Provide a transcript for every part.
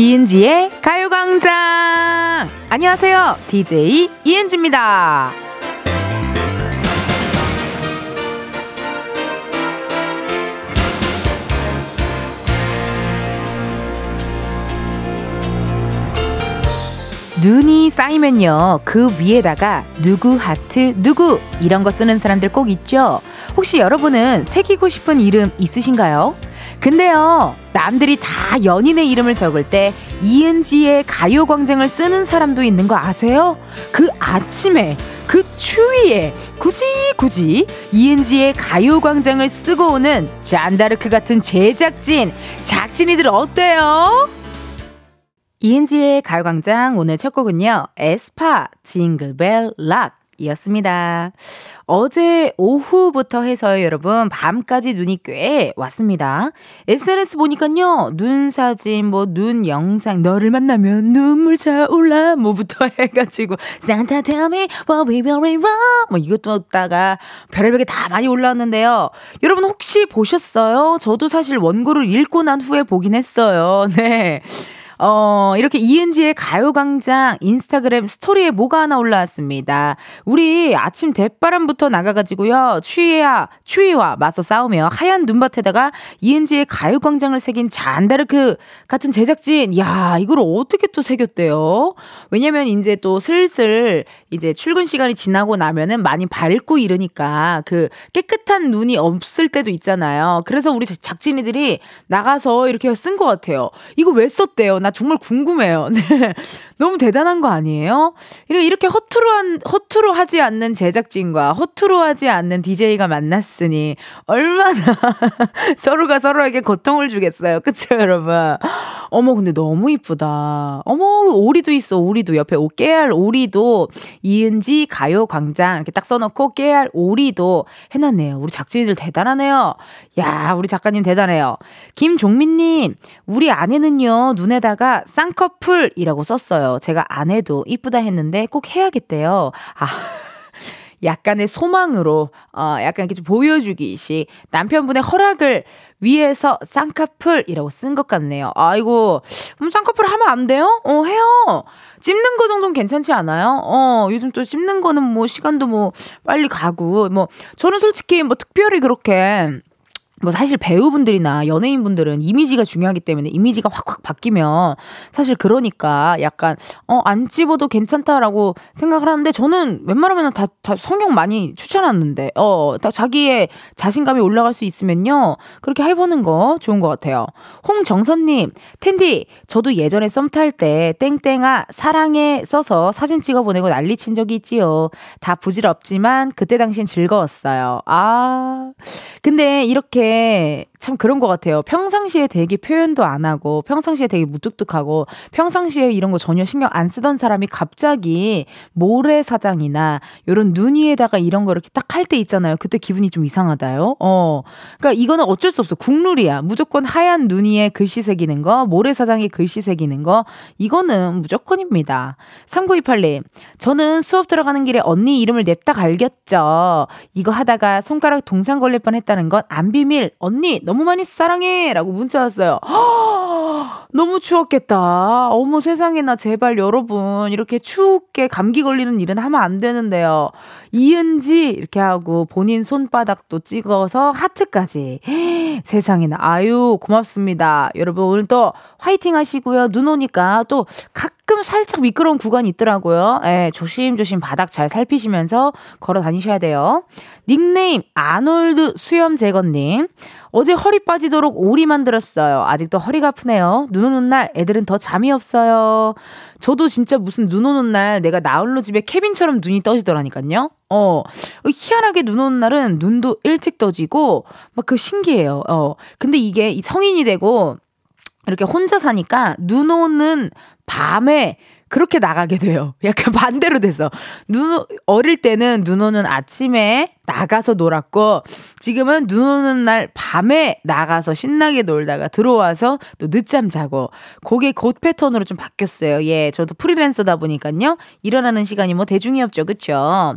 이은지의 가요광장! 안녕하세요. DJ 이은지입니다. 눈이 쌓이면요. 그 위에다가 누구 하트 누구 이런 거 쓰는 사람들 꼭 있죠. 혹시 여러분은 새기고 싶은 이름 있으신가요? 근데요, 남들이 다 연인의 이름을 적을 때 이은지의 가요광장을 쓰는 사람도 있는 거 아세요? 그 아침에, 그 추위에 굳이 굳이 이은지의 가요광장을 쓰고 오는 잔다르크 같은 제작진, 작진이들 어때요? 이은지의 가요광장 오늘 첫 곡은요, 에스파 징글벨 락 이었습니다. 어제 오후부터 해서요, 여러분. 밤까지 눈이 꽤 왔습니다. SNS 보니까요, 눈 사진, 뭐, 눈 영상, 너를 만나면 눈물 차올라, 뭐부터 해가지고, Santa tell me what we will wrong. 뭐, 이것도 없다가, 별의별 게 다 많이 올라왔는데요. 여러분 혹시 보셨어요? 저도 사실 원고를 읽고 난 후에 보긴 했어요. 네. 어, 이렇게 이은지의 가요광장 인스타그램 스토리에 뭐가 하나 올라왔습니다. 우리 아침 대바람부터 나가가지고요. 추위야, 추위와 맞서 싸우며 하얀 눈밭에다가 이은지의 가요광장을 새긴 잔다르크 같은 제작진. 야, 이걸 어떻게 또 새겼대요? 왜냐면 이제 또 슬슬 이제 출근 시간이 지나고 나면은 많이 밝고 이러니까 그 깨끗한 눈이 없을 때도 있잖아요. 그래서 우리 작진이들이 나가서 이렇게 쓴 것 같아요. 이거 왜 썼대요? 나 정말 궁금해요. 네. 너무 대단한 거 아니에요? 이렇게 허투루 한, 허투루 하지 않는 제작진과 허투루 하지 않는 DJ가 만났으니 얼마나 서로가 서로에게 고통을 주겠어요. 그쵸, 여러분? 어머, 근데 너무 이쁘다. 어머, 오리도 있어, 오리도. 옆에 오, 깨알 오리도 이은지 가요광장 이렇게 딱 써놓고 깨알 오리도 해놨네요. 우리 작진이들 대단하네요. 야, 우리 작가님 대단해요. 김종민님, 우리 아내는요, 눈에다가 쌍꺼풀이라고 썼어요. 제가 안 해도 이쁘다 했는데 꼭 해야겠대요. 아. 약간의 소망으로, 어, 약간 이렇게 좀 보여주기식 남편분의 허락을 위해서 쌍꺼풀이라고 쓴 것 같네요. 아이고, 음, 쌍꺼풀 하면 안 돼요? 어, 해요. 찝는 거 정도는 괜찮지 않아요? 어, 요즘 또 찝는 거는 뭐 시간도 뭐 빨리 가고, 뭐, 저는 솔직히 뭐 특별히 그렇게 뭐 사실 배우분들이나 연예인분들은 이미지가 중요하기 때문에 이미지가 확확 바뀌면 사실 그러니까 약간 어 안 찝어도 괜찮다라고 생각을 하는데 저는 웬만하면 다, 다 성형 많이 추천하는데 어 다 자기의 자신감이 올라갈 수 있으면요 그렇게 해보는 거 좋은 것 같아요. 홍정선님 텐디 저도 예전에 썸 탈 때 땡땡아 사랑해 써서 사진 찍어 보내고 난리 친 적이 있지요. 다 부질없지만 그때 당시엔 즐거웠어요. 아 근데 이렇게 참 그런 것 같아요. 평상시에 되게 표현도 안 하고, 평상시에 되게 무뚝뚝하고, 평상시에 이런 거 전혀 신경 안 쓰던 사람이 갑자기 모래사장이나 이런 눈 위에다가 이런 거 이렇게 딱 할 때 있잖아요. 그때 기분이 좀 이상하다요. 어. 그러니까 이거는 어쩔 수 없어. 국룰이야. 무조건 하얀 눈 위에 글씨 새기는 거, 모래사장에 글씨 새기는 거, 이거는 무조건입니다. 3928님, 저는 수업 들어가는 길에 언니 이름을 냅다 갈겼죠. 이거 하다가 손가락 동상 걸릴 뻔 했다는 건 안 비밀. 언니, 너무 많이 사랑해! 라고 문자 왔어요. 허, 너무 추웠겠다. 어머 세상에나 제발 여러분 이렇게 춥게 감기 걸리는 일은 하면 안 되는데요. 이은지 이렇게 하고 본인 손바닥도 찍어서 하트까지. 세상에나 아유 고맙습니다. 여러분 오늘 또 화이팅 하시고요. 눈 오니까 또 가끔 살짝 미끄러운 구간이 있더라고요. 예, 조심조심 바닥 잘 살피시면서 걸어 다니셔야 돼요. 닉네임 아놀드 수염 제거님. 어제 허리 빠지도록 오리 만들었어요. 아직도 허리가 아프네요. 눈 오는 날 애들은 더 잠이 없어요. 저도 진짜 무슨 눈 오는 날 내가 나홀로 집에 케빈처럼 눈이 떠지더라니까요. 어, 희한하게 눈 오는 날은 눈도 일찍 떠지고 막 그 신기해요. 어, 근데 이게 성인이 되고 이렇게 혼자 사니까 눈 오는 밤에 그렇게 나가게 돼요. 약간 반대로 돼서. 눈, 어릴 때는 눈 오는 아침에 나가서 놀았고, 지금은 눈 오는 날 밤에 나가서 신나게 놀다가 들어와서 또 늦잠 자고, 그게 곧 패턴으로 좀 바뀌었어요. 예, 저도 프리랜서다 보니까요. 일어나는 시간이 뭐 대중이 없죠. 그쵸?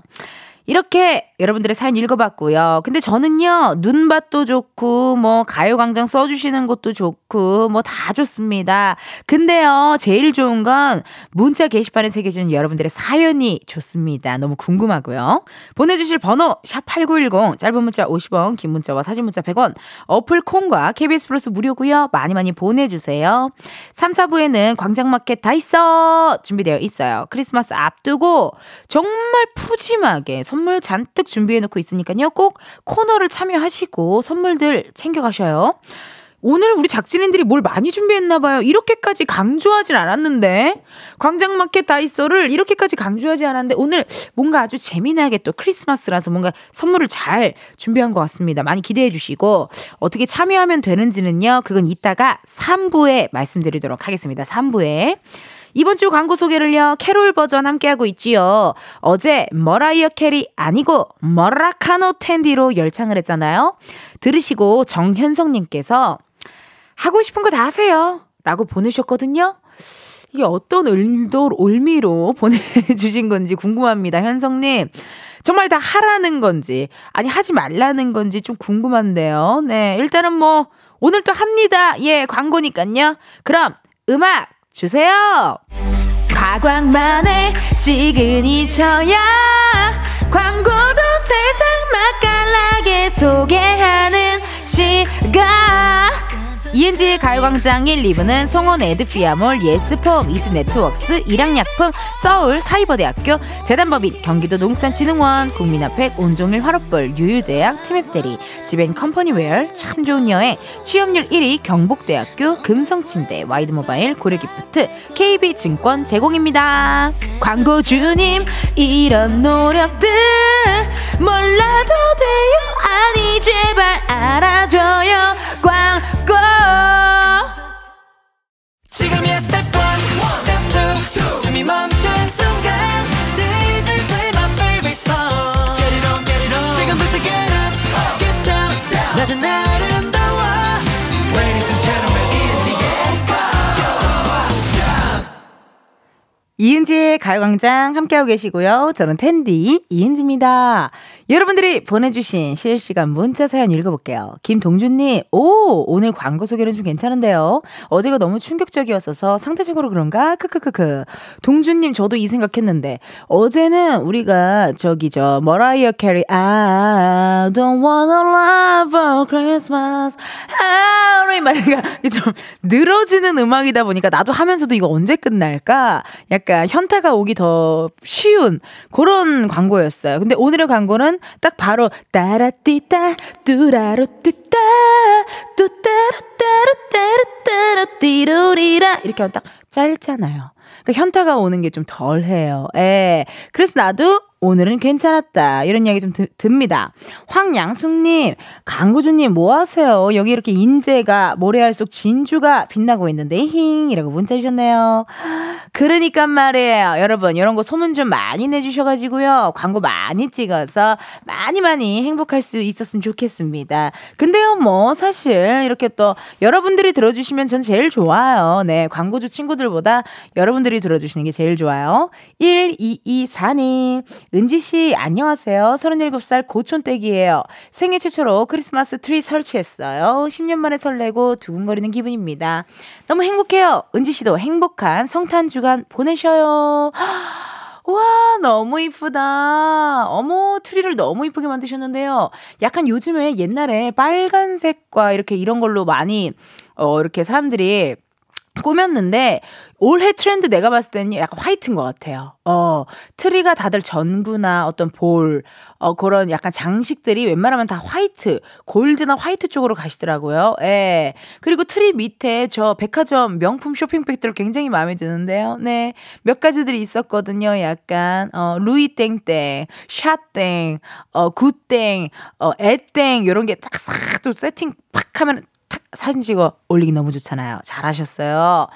이렇게 여러분들의 사연 읽어봤고요. 근데 저는요, 눈밭도 좋고, 뭐, 가요광장 써주시는 것도 좋고, 뭐, 다 좋습니다. 근데요, 제일 좋은 건 문자 게시판에 새겨진 여러분들의 사연이 좋습니다. 너무 궁금하고요. 보내주실 번호, 샵8910, 짧은 문자 50원, 긴 문자와 사진 문자 100원, 어플 콩과 KBS 플러스 무료고요 많이 많이 보내주세요. 3, 4부에는 광장마켓 다 있어! 준비되어 있어요. 크리스마스 앞두고 정말 푸짐하게 선물 잔뜩 준비해놓고 있으니까요. 꼭 코너를 참여하시고 선물들 챙겨가셔요. 오늘 우리 작진인들이 뭘 많이 준비했나봐요. 이렇게까지 강조하진 않았는데. 광장마켓 다이소를 이렇게까지 강조하지 않았는데, 오늘 뭔가 아주 재미나게 또 크리스마스라서 뭔가 선물을 잘 준비한 것 같습니다. 많이 기대해 주시고, 어떻게 참여하면 되는지는요, 그건 이따가 3부에 말씀드리도록 하겠습니다. 3부에. 이번 주 광고 소개를요, 캐롤 버전 함께하고 있지요. 어제 머라이어 캐리 아니고 머라카노 텐디로 열창을 했잖아요. 들으시고 정현성님께서 하고 싶은 거 다 하세요. 라고 보내셨거든요. 이게 어떤 의도 의미로 보내주신 건지 궁금합니다. 현성님. 정말 다 하라는 건지, 아니, 하지 말라는 건지 좀 궁금한데요. 네. 일단은 뭐, 오늘 또 합니다. 예, 광고니깐요. 그럼, 음악 주세요. 가광만의 시그니처야. 광고도 세상 맛깔나게 소개하는 시간. 이은지의 가요광장 1, 2부는 송원 에드피아몰, 예스폼, 이즈네트웍스, 일양약품, 서울 사이버대학교, 재단법인, 경기도 농산진흥원, 국민앞에 온종일 화롯불, 유유제약, 티맵대리, 지벤 컴퍼니웨어, 참 좋은 여행, 취업률 1위 경북대학교, 금성침대, 와이드모바일, 고려기프트, KB증권 제공입니다. 광고 주님, 이런 노력들 몰라도 돼요. 아니 제발 알아줘요. 광고 지금이야 스텝 1, 스텝 2 숨이 멈춘 순간 DJ play my favorite song Get it on, get it on 지금부터 get up, get down 낮은 아름다워 Ladies and gentlemen, 이은지의 가요광장 이은지의 가요광장 함께하고 계시고요. 저는 텐디 이은지입니다. 여러분들이 보내주신 실시간 문자 사연 읽어볼게요. 김동준님, 오, 오늘 광고 소개는 좀 괜찮은데요. 어제가 너무 충격적이었어서 상대적으로 그런가? 크크크크. 동준님, 저도 이 생각했는데, 어제는 우리가 저기 저, 머라이어 캐리, I don't want a lot for Christmas. 하루이 말이가 좀 늘어지는 음악이다 보니까 나도 하면서도 이거 언제 끝날까? 약간 현타가 오기 더 쉬운 그런 광고였어요. 근데 오늘의 광고는 딱 바로 따라띠따 뚜라로 띠따 뚜따로 따로 따로 따로 띠로리라 이렇게 하면 딱 짧잖아요. 그러니까 현타가 오는 게 좀 덜해요. 예. 그래서 나도 오늘은 괜찮았다. 이런 이야기 좀 드, 듭니다. 황양숙님, 강구주님 뭐 하세요? 여기 이렇게 인제가 모래알 속 진주가 빛나고 있는데 힝 이라고 문자 주셨네요. 그러니까 말이에요. 여러분 이런 거 소문 좀 많이 내주셔가지고요. 광고 많이 찍어서 많이 많이 행복할 수 있었으면 좋겠습니다. 근데요 뭐 사실 이렇게 또 여러분들이 들어주시면 전 제일 좋아요. 네 광고주 친구들보다 여러분들이 들어주시는 게 제일 좋아요. 1224님 은지 씨, 안녕하세요. 37살 고촌댁이에요. 생애 최초로 크리스마스 트리 설치했어요. 10년 만에 설레고 두근거리는 기분입니다. 너무 행복해요. 은지 씨도 행복한 성탄 주간 보내셔요. 와, 너무 이쁘다. 어머, 트리를 너무 이쁘게 만드셨는데요. 약간 요즘에 옛날에 빨간색과 이렇게 이런 걸로 많이, 어, 이렇게 사람들이 꾸몄는데 올해 트렌드 내가 봤을 때는 약간 화이트인 것 같아요. 어, 트리가 다들 전구나 어떤 볼, 어, 그런 약간 장식들이 웬만하면 다 화이트, 골드나 화이트 쪽으로 가시더라고요. 예. 그리고 트리 밑에 저 백화점 명품 쇼핑백들 굉장히 마음에 드는데요. 네. 몇 가지들이 있었거든요. 약간, 어, 루이땡땡, 샷땡, 어, 굿땡, 어, 애땡, 요런 게 딱 싹 또 세팅 팍 하면 사진 찍어 올리기 너무 좋잖아요. 잘하셨어요.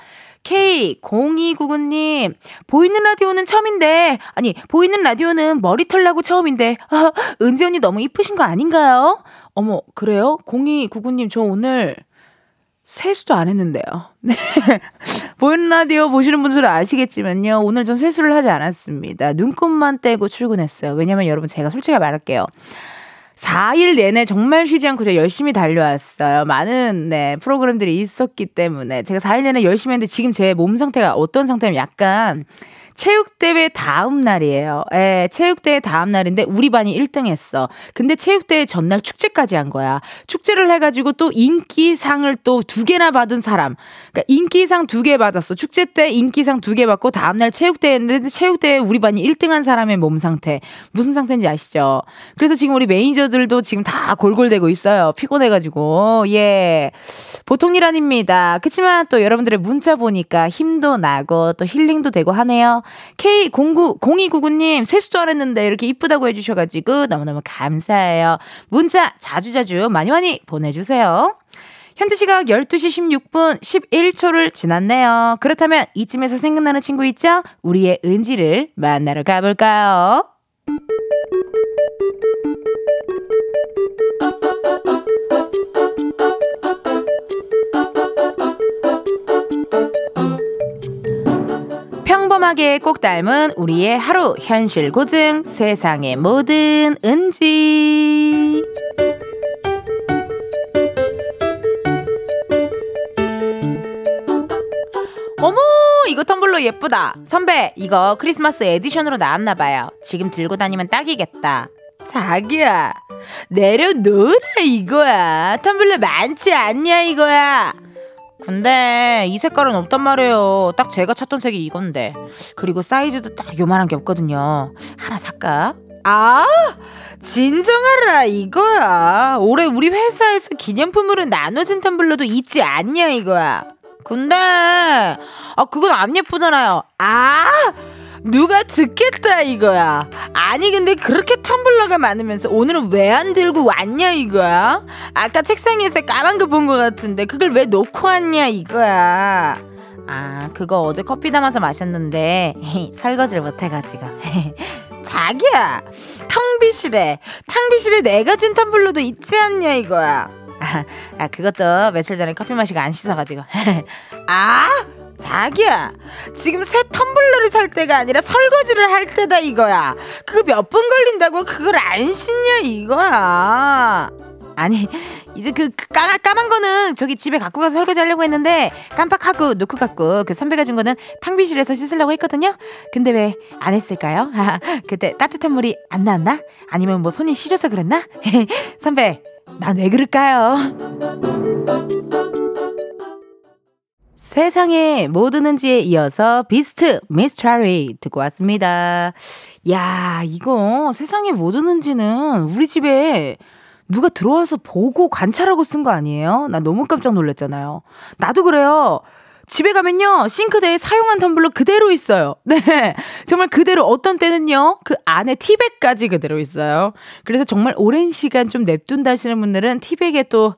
K0299님, 보이는 라디오는 처음인데, 아니, 보이는 라디오는 머리털 나고 처음인데, 아, 은지 언니 너무 이쁘신 거 아닌가요? 어머, 그래요? 0299님, 저 오늘 세수도 안 했는데요. 네. 보이는 라디오 보시는 분들은 아시겠지만요. 오늘 전 세수를 하지 않았습니다. 눈곱만 떼고 출근했어요. 왜냐면 여러분 제가 솔직히 말할게요. 4일 내내 정말 쉬지 않고 제가 열심히 달려왔어요. 많은 네, 프로그램들이 있었기 때문에 제가 4일 내내 열심히 했는데 지금 제 몸 상태가 어떤 상태냐면 약간 체육대회 다음 날이에요. 예, 체육대회 다음 날인데 우리 반이 1등 했어. 근데 체육대회 전날 축제까지 한 거야. 축제를 해가지고 또 인기상을 또 두 개나 받은 사람. 그러니까 인기상 두 개 받았어. 축제 때 인기상 두 개 받고 다음날 체육대회 했는데 체육대회 우리 반이 1등 한 사람의 몸 상태. 무슨 상태인지 아시죠? 그래서 지금 우리 매니저들도 지금 다 골골대고 있어요. 피곤해가지고. 예. 보통 일 아닙니다. 그치만 또 여러분들의 문자 보니까 힘도 나고 또 힐링도 되고 하네요. K090299님, 세수도 안 했는데 이렇게 이쁘다고 해주셔가지고 너무너무 감사해요. 문자 자주자주 많이 많이 보내주세요. 현재 시각 12시 16분 11초를 지났네요. 그렇다면 이쯤에서 생각나는 친구 있죠? 우리의 은지를 만나러 가볼까요? 평범하게 꼭 닮은 우리의 하루 현실 고증 세상의 모든 은지. 어머 이거 텀블러 예쁘다. 선배 이거 크리스마스 에디션으로 나왔나봐요. 지금 들고 다니면 딱이겠다. 자기야 내려놓으라 이거야. 텀블러 많지 않냐 이거야 근데 이 색깔은 없단 말이에요. 딱 제가 찾던 색이 이건데. 그리고 사이즈도 딱 요만한 게 없거든요. 하나 살까? 아, 진정하라 이거야. 올해 우리 회사에서 기념품으로 나눠준 텀블러도 있지 않냐 이거야. 근데 아 그건 안 예쁘잖아요. 아 누가 듣겠다 이거야. 아니 근데 그렇게 텀블러가 많으면서 오늘은 왜 안 들고 왔냐 이거야. 아까 책상 에서 까만 거 본 것 같은데 그걸 왜 놓고 왔냐 이거야. 아 그거 어제 커피 담아서 마셨는데 설거지를 못해가지고. 자기야 탕비실에 탕비실에 내가 준 텀블러도 있지 않냐 이거야. 아, 아 그것도 며칠 전에 커피 마시고 안 씻어가지고. 아 자기야 지금 새 텀블러를 살 때가 아니라 설거지를 할 때다 이거야 그거 몇 분 걸린다고 그걸 안 씻냐 이거야 아니 이제 그 까, 까만 거는 저기 집에 갖고 가서 설거지 하려고 했는데 깜빡하고 놓고 갔고 그 선배가 준 거는 탕비실에서 씻으려고 했거든요 근데 왜 안 했을까요? 그때 따뜻한 물이 안 나왔나? 아니면 뭐 손이 시려서 그랬나? 선배 난 왜 그럴까요? 세상에 뭐 드는지에 이어서 비스트 미스터리 듣고 왔습니다. 야, 이거 세상에 뭐 드는지는 우리 집에 누가 들어와서 보고 관찰하고 쓴 거 아니에요? 나 너무 깜짝 놀랐잖아요. 나도 그래요. 집에 가면요, 싱크대에 사용한 텀블러 그대로 있어요. 네. 정말 그대로 어떤 때는요, 그 안에 티백까지 그대로 있어요. 그래서 정말 오랜 시간 좀 냅둔다 하시는 분들은 티백에 또,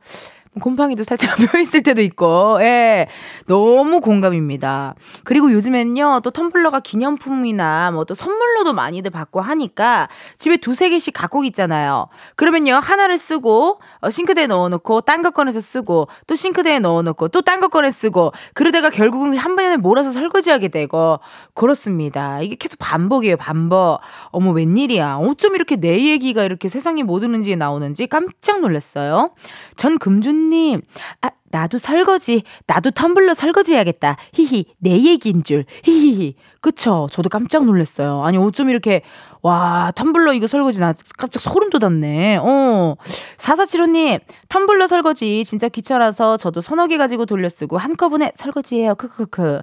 곰팡이도 살짝 펴있을 때도 있고, 예. 너무 공감입니다. 그리고 요즘엔요, 또 텀블러가 기념품이나 뭐 또 선물로도 많이들 받고 하니까 집에 두세 개씩 갖고 있잖아요. 그러면요, 하나를 쓰고, 어, 싱크대에 넣어놓고, 딴 거 꺼내서 쓰고, 또 싱크대에 넣어놓고, 또 딴 거 꺼내 쓰고, 그러다가 결국은 한 번에 몰아서 설거지하게 되고, 그렇습니다. 이게 계속 반복이에요, 반복. 어머, 웬일이야. 어쩜 이렇게 내 얘기가 이렇게 세상에 뭐 드는지 나오는지 깜짝 놀랐어요. 전 금준 님, 아, 나도 설거지, 나도 텀블러 설거지 해야겠다. 히히, 내 얘기인 줄. 히히히. 그쵸? 저도 깜짝 놀랐어요. 아니, 어쩜 이렇게, 와, 텀블러 이거 설거지 나 깜짝 소름 돋았네. 어. 4475님, 텀블러 설거지 진짜 귀찮아서 저도 서너 개 가지고 돌려 쓰고 한꺼번에 설거지해요. 크크크.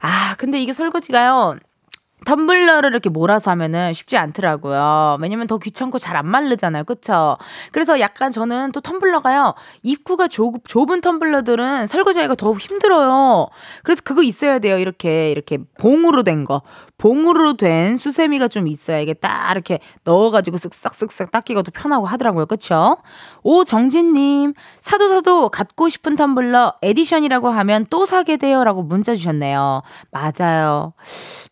아, 근데 이게 설거지가요. 텀블러를 이렇게 몰아서 하면은 쉽지 않더라고요. 왜냐면 더 귀찮고 잘 안 마르잖아요. 그쵸? 그래서 약간 저는 또 텀블러가요. 입구가 좁, 좁은 텀블러들은 설거지하기가 더 힘들어요. 그래서 그거 있어야 돼요. 이렇게, 이렇게 봉으로 된 거. 봉으로 된 수세미가 좀 있어야 이게 딱 이렇게 넣어가지고 쓱싹쓱싹 닦기가 더 편하고 하더라고요. 그쵸? 오정진님, 사도 사도 갖고 싶은 텀블러 에디션이라고 하면 또 사게 돼요. 라고 문자 주셨네요. 맞아요.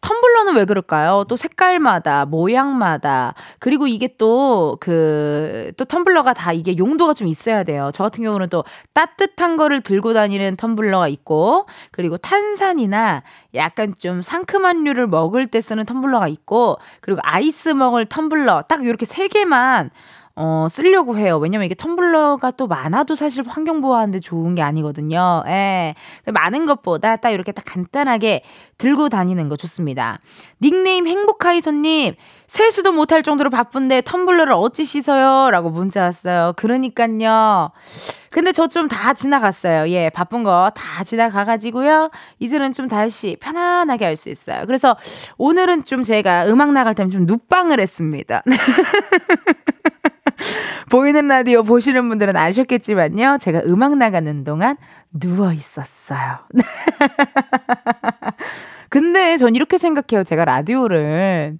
텀블러 텀블러는 왜 그럴까요? 또 색깔마다, 모양마다, 그리고 이게 또 그, 또 텀블러가 다 이게 용도가 좀 있어야 돼요. 저 같은 경우는 또 따뜻한 거를 들고 다니는 텀블러가 있고, 그리고 탄산이나 약간 좀 상큼한 류를 먹을 때 쓰는 텀블러가 있고, 그리고 아이스 먹을 텀블러, 딱 이렇게 세 개만 어, 쓰려고 해요. 왜냐면 이게 텀블러가 또 많아도 사실 환경 보호하는데 좋은 게 아니거든요. 예. 많은 것보다 딱 이렇게 딱 간단하게 들고 다니는 거 좋습니다. 닉네임 행복하이손님, 세수도 못할 정도로 바쁜데 텀블러를 어찌 씻어요? 라고 문자 왔어요. 그러니까요. 근데 저 좀 다 지나갔어요. 예, 바쁜 거 다 지나가가지고요. 이제는 좀 다시 편안하게 할 수 있어요. 그래서 오늘은 좀 제가 음악 나갈 때는 좀 눕방을 했습니다. 보이는 라디오 보시는 분들은 아셨겠지만요. 제가 음악 나가는 동안 누워 있었어요. 근데 전 이렇게 생각해요. 제가 라디오를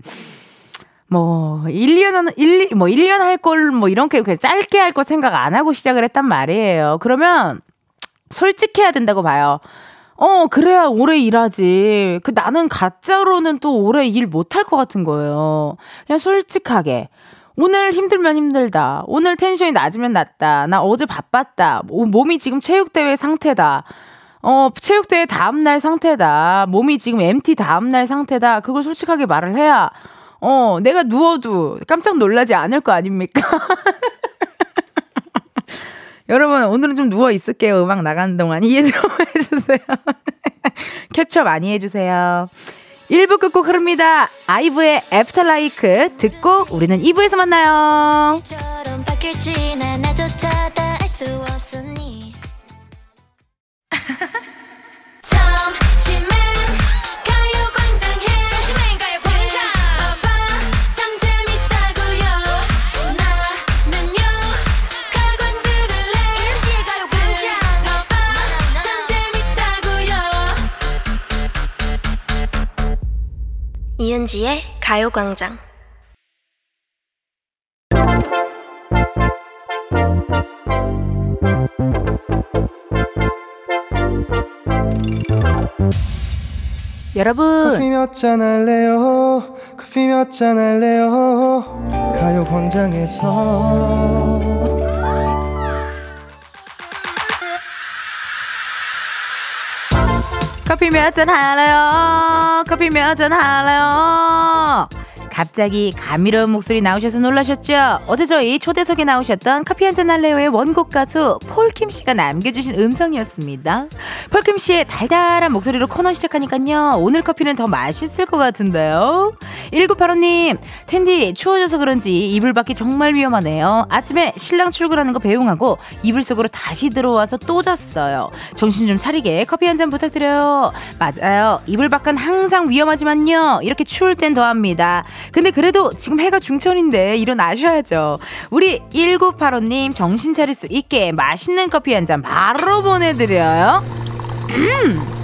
뭐 1년 1, 뭐 1년 할 걸 뭐 이렇게 그냥 짧게 할 거 생각 안 하고 시작을 했단 말이에요. 그러면 솔직해야 된다고 봐요. 어, 그래야 오래 일하지. 그 나는 가짜로는 또 오래 일 못할 것 같은 거예요. 그냥 솔직하게. 오늘 힘들면 힘들다. 오늘 텐션이 낮으면 낮다. 나 어제 바빴다. 몸이 지금 체육대회 상태다. 어, 체육대회 다음날 상태다. 몸이 지금 MT 다음날 상태다. 그걸 솔직하게 말을 해야, 어, 내가 누워도 깜짝 놀라지 않을 거 아닙니까? 여러분, 오늘은 좀 누워 있을게요. 음악 나가는 동안. 이해 좀 해주세요. 캡처 많이 해주세요. 1부 끝곡 흐릅니다. 아이브의 애프터라이크 듣고 우리는 2부에서 만나요. 이은지의 가요광장 여러분 커피 몇 잔 할래요 커피 몇 잔 할래요 가요광장에서 커피 몇 잔 할래요? 커피 몇 잔 할래요? 갑자기 감미로운 목소리 나오셔서 놀라셨죠? 어제 저희 초대석에 나오셨던 커피 한잔 할래요의 원곡 가수 폴킴 씨가 남겨주신 음성이었습니다. 폴킴 씨의 달달한 목소리로 코너 시작하니까요. 오늘 커피는 더 맛있을 것 같은데요. 1985님, 텐디 추워져서 그런지 이불 밖이 정말 위험하네요. 아침에 신랑 출근하는 거 배웅하고 이불 속으로 다시 들어와서 또 잤어요. 정신 좀 차리게 커피 한 잔 부탁드려요. 맞아요. 이불 밖은 항상 위험하지만요. 이렇게 추울 땐 더합니다. 근데 그래도 지금 해가 중천인데 일어나셔야죠. 우리 1985님 정신 차릴 수 있게 맛있는 커피 한 잔 바로 보내드려요. 음!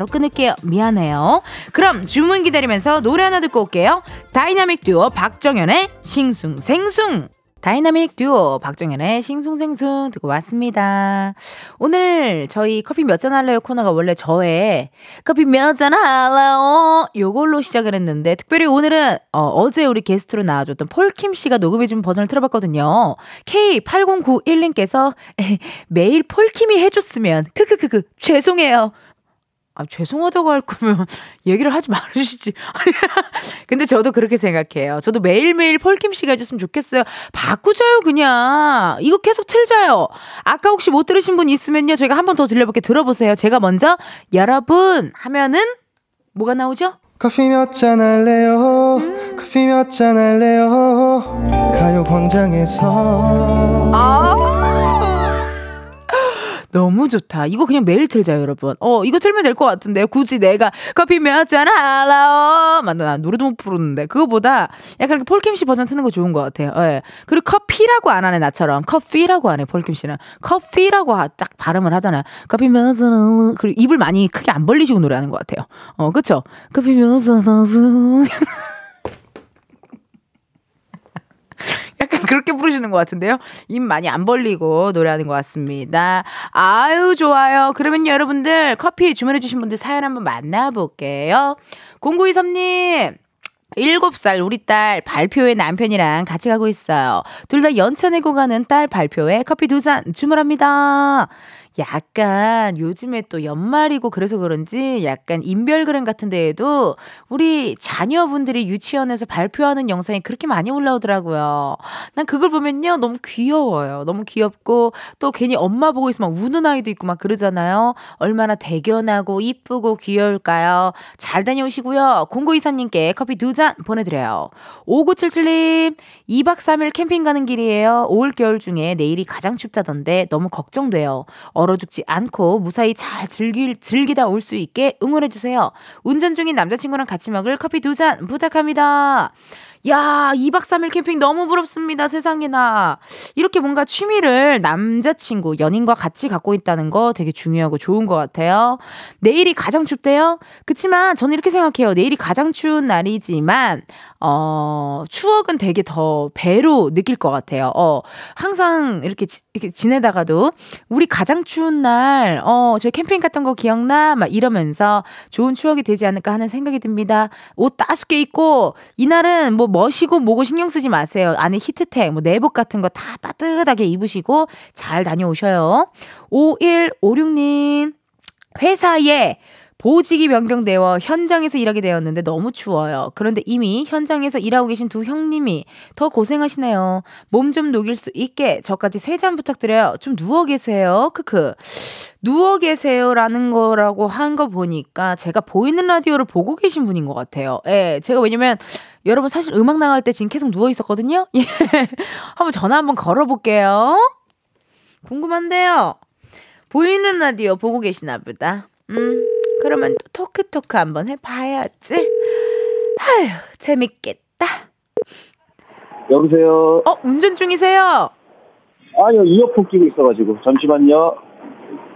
바로 끊을게요. 미안해요. 그럼 주문 기다리면서 노래 하나 듣고 올게요. 다이나믹 듀오 박정현의 싱숭생숭. 다이나믹 듀오 박정현의 싱숭생숭 듣고 왔습니다. 오늘 저희 커피 몇 잔 할래요 코너가 원래 저의 커피 몇 잔 할래요 요걸로 시작을 했는데 특별히 오늘은 어, 제 우리 게스트로 나와줬던 폴킴 씨가 녹음해준 버전을 틀어봤거든요. K8091님께서 매일 폴킴이 해줬으면 크크크크 죄송해요. 아, 죄송하다고 할 거면 얘기를 하지 말으시지. 근데 저도 그렇게 생각해요. 저도 매일매일 폴킴 씨가 해줬으면 좋겠어요. 바꾸자요, 그냥. 이거 계속 틀자요. 아까 혹시 못 들으신 분 있으면요. 저희가 한 번 더 들려볼게 들어보세요. 제가 먼저 여러분 하면은 뭐가 나오죠? 커피 몇 잔 할래요? 음. 커피 몇 잔 할래요? 가요광장에서. 아. 너무 좋다. 이거 그냥 매일 틀자, 여러분. 어, 이거 틀면 될 것 같은데요. 굳이 내가 커피 몇 잔 할라. 맞나, 나 노래도 못 부르는데. 그거보다 약간 이렇게 폴킴 씨 버전 트는 거 좋은 것 같아요. 예. 그리고 커피라고 안 하네, 나처럼. 커피라고 안 해, 폴킴 씨는. 커피라고 딱 발음을 하잖아요. 커피 몇 잔. 그리고 입을 많이 크게 안 벌리시고 노래하는 것 같아요. 어, 그쵸? 커피 몇 잔, 할라. 약간 그렇게 부르시는 것 같은데요. 입 많이 안 벌리고 노래하는 것 같습니다. 아유, 좋아요. 그러면 여러분들 커피 주문해주신 분들 사연 한번 만나볼게요. 0923님. 7살 우리 딸 발표회 남편이랑 같이 가고 있어요. 둘 다 연차 내고 가는 딸 발표회 커피 두 잔 주문합니다. 약간 요즘에 또 연말이고 그래서 그런지 약간 인별그램 같은 데에도 우리 자녀분들이 유치원에서 발표하는 영상이 그렇게 많이 올라오더라고요. 난 그걸 보면요. 너무 귀여워요. 너무 귀엽고 또 괜히 엄마 보고 있으면 우는 아이도 있고 막 그러잖아요. 얼마나 대견하고 이쁘고 귀여울까요? 잘 다녀오시고요. 공고이사님께 커피 두 잔 보내드려요. 5977님, 2박 3일 캠핑 가는 길이에요. 올 겨울 중에 내일이 가장 춥다던데 너무 걱정돼요. 얼어 죽지 않고 무사히 잘 즐길, 즐기다 올 수 있게 응원해주세요. 운전 중인 남자친구랑 같이 먹을 커피 두 잔 부탁합니다. 야, 2박 3일 캠핑 너무 부럽습니다. 세상에나. 이렇게 뭔가 취미를 남자친구, 연인과 같이 갖고 있다는 거 되게 중요하고 좋은 것 같아요. 내일이 가장 춥대요? 그치만 저는 이렇게 생각해요. 내일이 가장 추운 날이지만, 어, 추억은 되게 더 배로 느낄 것 같아요. 어, 항상 이렇게, 지, 이렇게 지내다가도 우리 가장 추운 날, 어, 저희 캠핑 갔던 거 기억나? 막 이러면서 좋은 추억이 되지 않을까 하는 생각이 듭니다. 옷 따숩게 입고, 이날은 뭐 멋이고 뭐고 신경 쓰지 마세요. 안에 히트텍, 뭐 내복 같은 거 다 따뜻하게 입으시고 잘 다녀오셔요. 5156님, 회사에 보직이 변경되어 현장에서 일하게 되었는데 너무 추워요. 그런데 이미 현장에서 일하고 계신 두 형님이 더 고생하시네요. 몸 좀 녹일 수 있게 저까지 세 잔 부탁드려요. 좀 누워 계세요. 크크. 누워 계세요라는 거라고 한 거 보니까 제가 보이는 라디오를 보고 계신 분인 것 같아요. 예, 제가 왜냐면 여러분 사실 음악 나갈 때 지금 계속 누워 있었거든요. 예. 한번 전화 한번 걸어볼게요. 궁금한데요. 보이는 라디오 보고 계시나 보다. 음, 그러면 또 토크토크 한번 해봐야지. 아휴, 재밌겠다. 여보세요. 어, 운전 중이세요? 아니요, 이어폰 끼고 있어가지고. 잠시만요.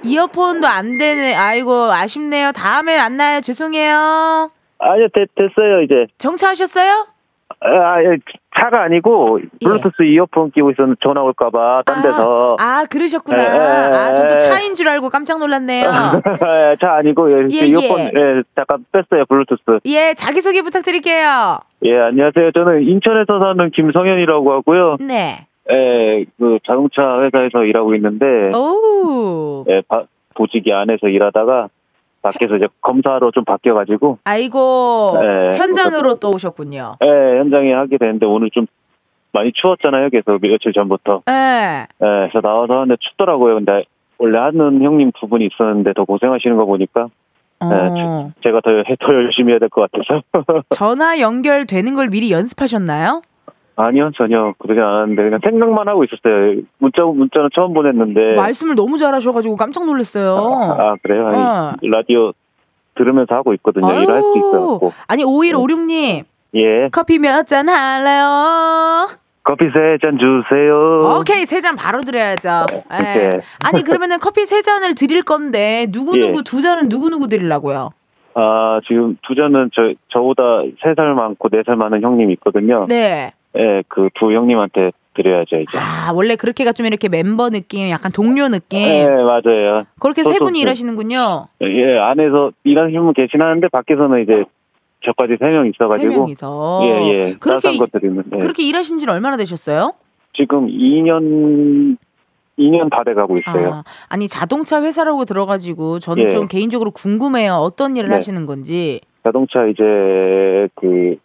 이어폰도 안 되네. 아이고, 아쉽네요. 다음에 만나요. 죄송해요. 아니요, 됐, 됐어요, 이제. 정차하셨어요? 아, 예, 차가 아니고, 블루투스 이어폰 끼고 있었는데 전화 올까봐, 딴 데서. 아, 아, 그러셨구나. 예, 예, 아, 저도 예. 차인 줄 알고 깜짝 놀랐네요. 예, 차 아니고, 예, 예, 이어폰, 예. 예. 잠깐 뺐어요, 블루투스. 예, 자기소개 부탁드릴게요. 예, 안녕하세요. 저는 인천에서 사는 김성현이라고 하고요. 네. 예, 그 자동차 회사에서 일하고 있는데, 오. 예, 바- 보직이 안에서 일하다가, 밖에서 이제 검사로 좀 바뀌어가지고, 아이고, 네, 현장으로 또 오셨군요. 예, 현장에 하게 되는데, 오늘 좀 많이 추웠잖아요, 계속 며칠 전부터. 예. 예, 그래서 나와서 하는데 춥더라고요. 근데 원래 하는 형님 두 분이 있었는데 더 고생하시는 거 보니까 어, 제가 더, 더 열심히 해야 될 것 같아서. 전화 연결되는 걸 미리 연습하셨나요? 아니요, 전혀 그러지 않았는데 그냥 생각만 하고 있었어요. 문자, 문자는 처음 보냈는데. 말씀을 너무 잘하셔가지고 깜짝 놀랐어요. 아, 그래요? 아니, 어. 라디오 들으면서 하고 있거든요. 일할 수 있어갖고. 아니, 5156님, 예. 커피 몇 잔 할래요? 커피 세 잔 주세요. 오케이, 세 잔 바로 드려야죠. 예. 예. 아니, 그러면은 커피 세 잔을 드릴 건데, 누구 누구 예. 두 잔은 누구 누구 드리려고요? 아, 지금 두 잔은 저, 저보다 세 살 많고 네 살 많은 형님이 있거든요. 네. 예, 그 두 형님한테 드려야죠, 이제. 아, 원래 그렇게가 좀 이렇게 멤버 느낌, 약간 동료 느낌. 예, 맞아요. 그렇게 세 분이 그- 일하시는군요. 예, 안에서 일하시는 분 계신 하는데 밖에서는 이제 저까지 세명세 있어가지고 명이서. 예, 예. 그렇게, 예. 그렇게 일하신 지는 얼마나 되셨어요? 지금 2년 2년 다 돼가고 있어요. 아, 아니, 자동차 회사라고 들어가지고, 저는 예. 좀 개인적으로 궁금해요. 어떤 일을 네. 하시는 건지. 자동차 이제 그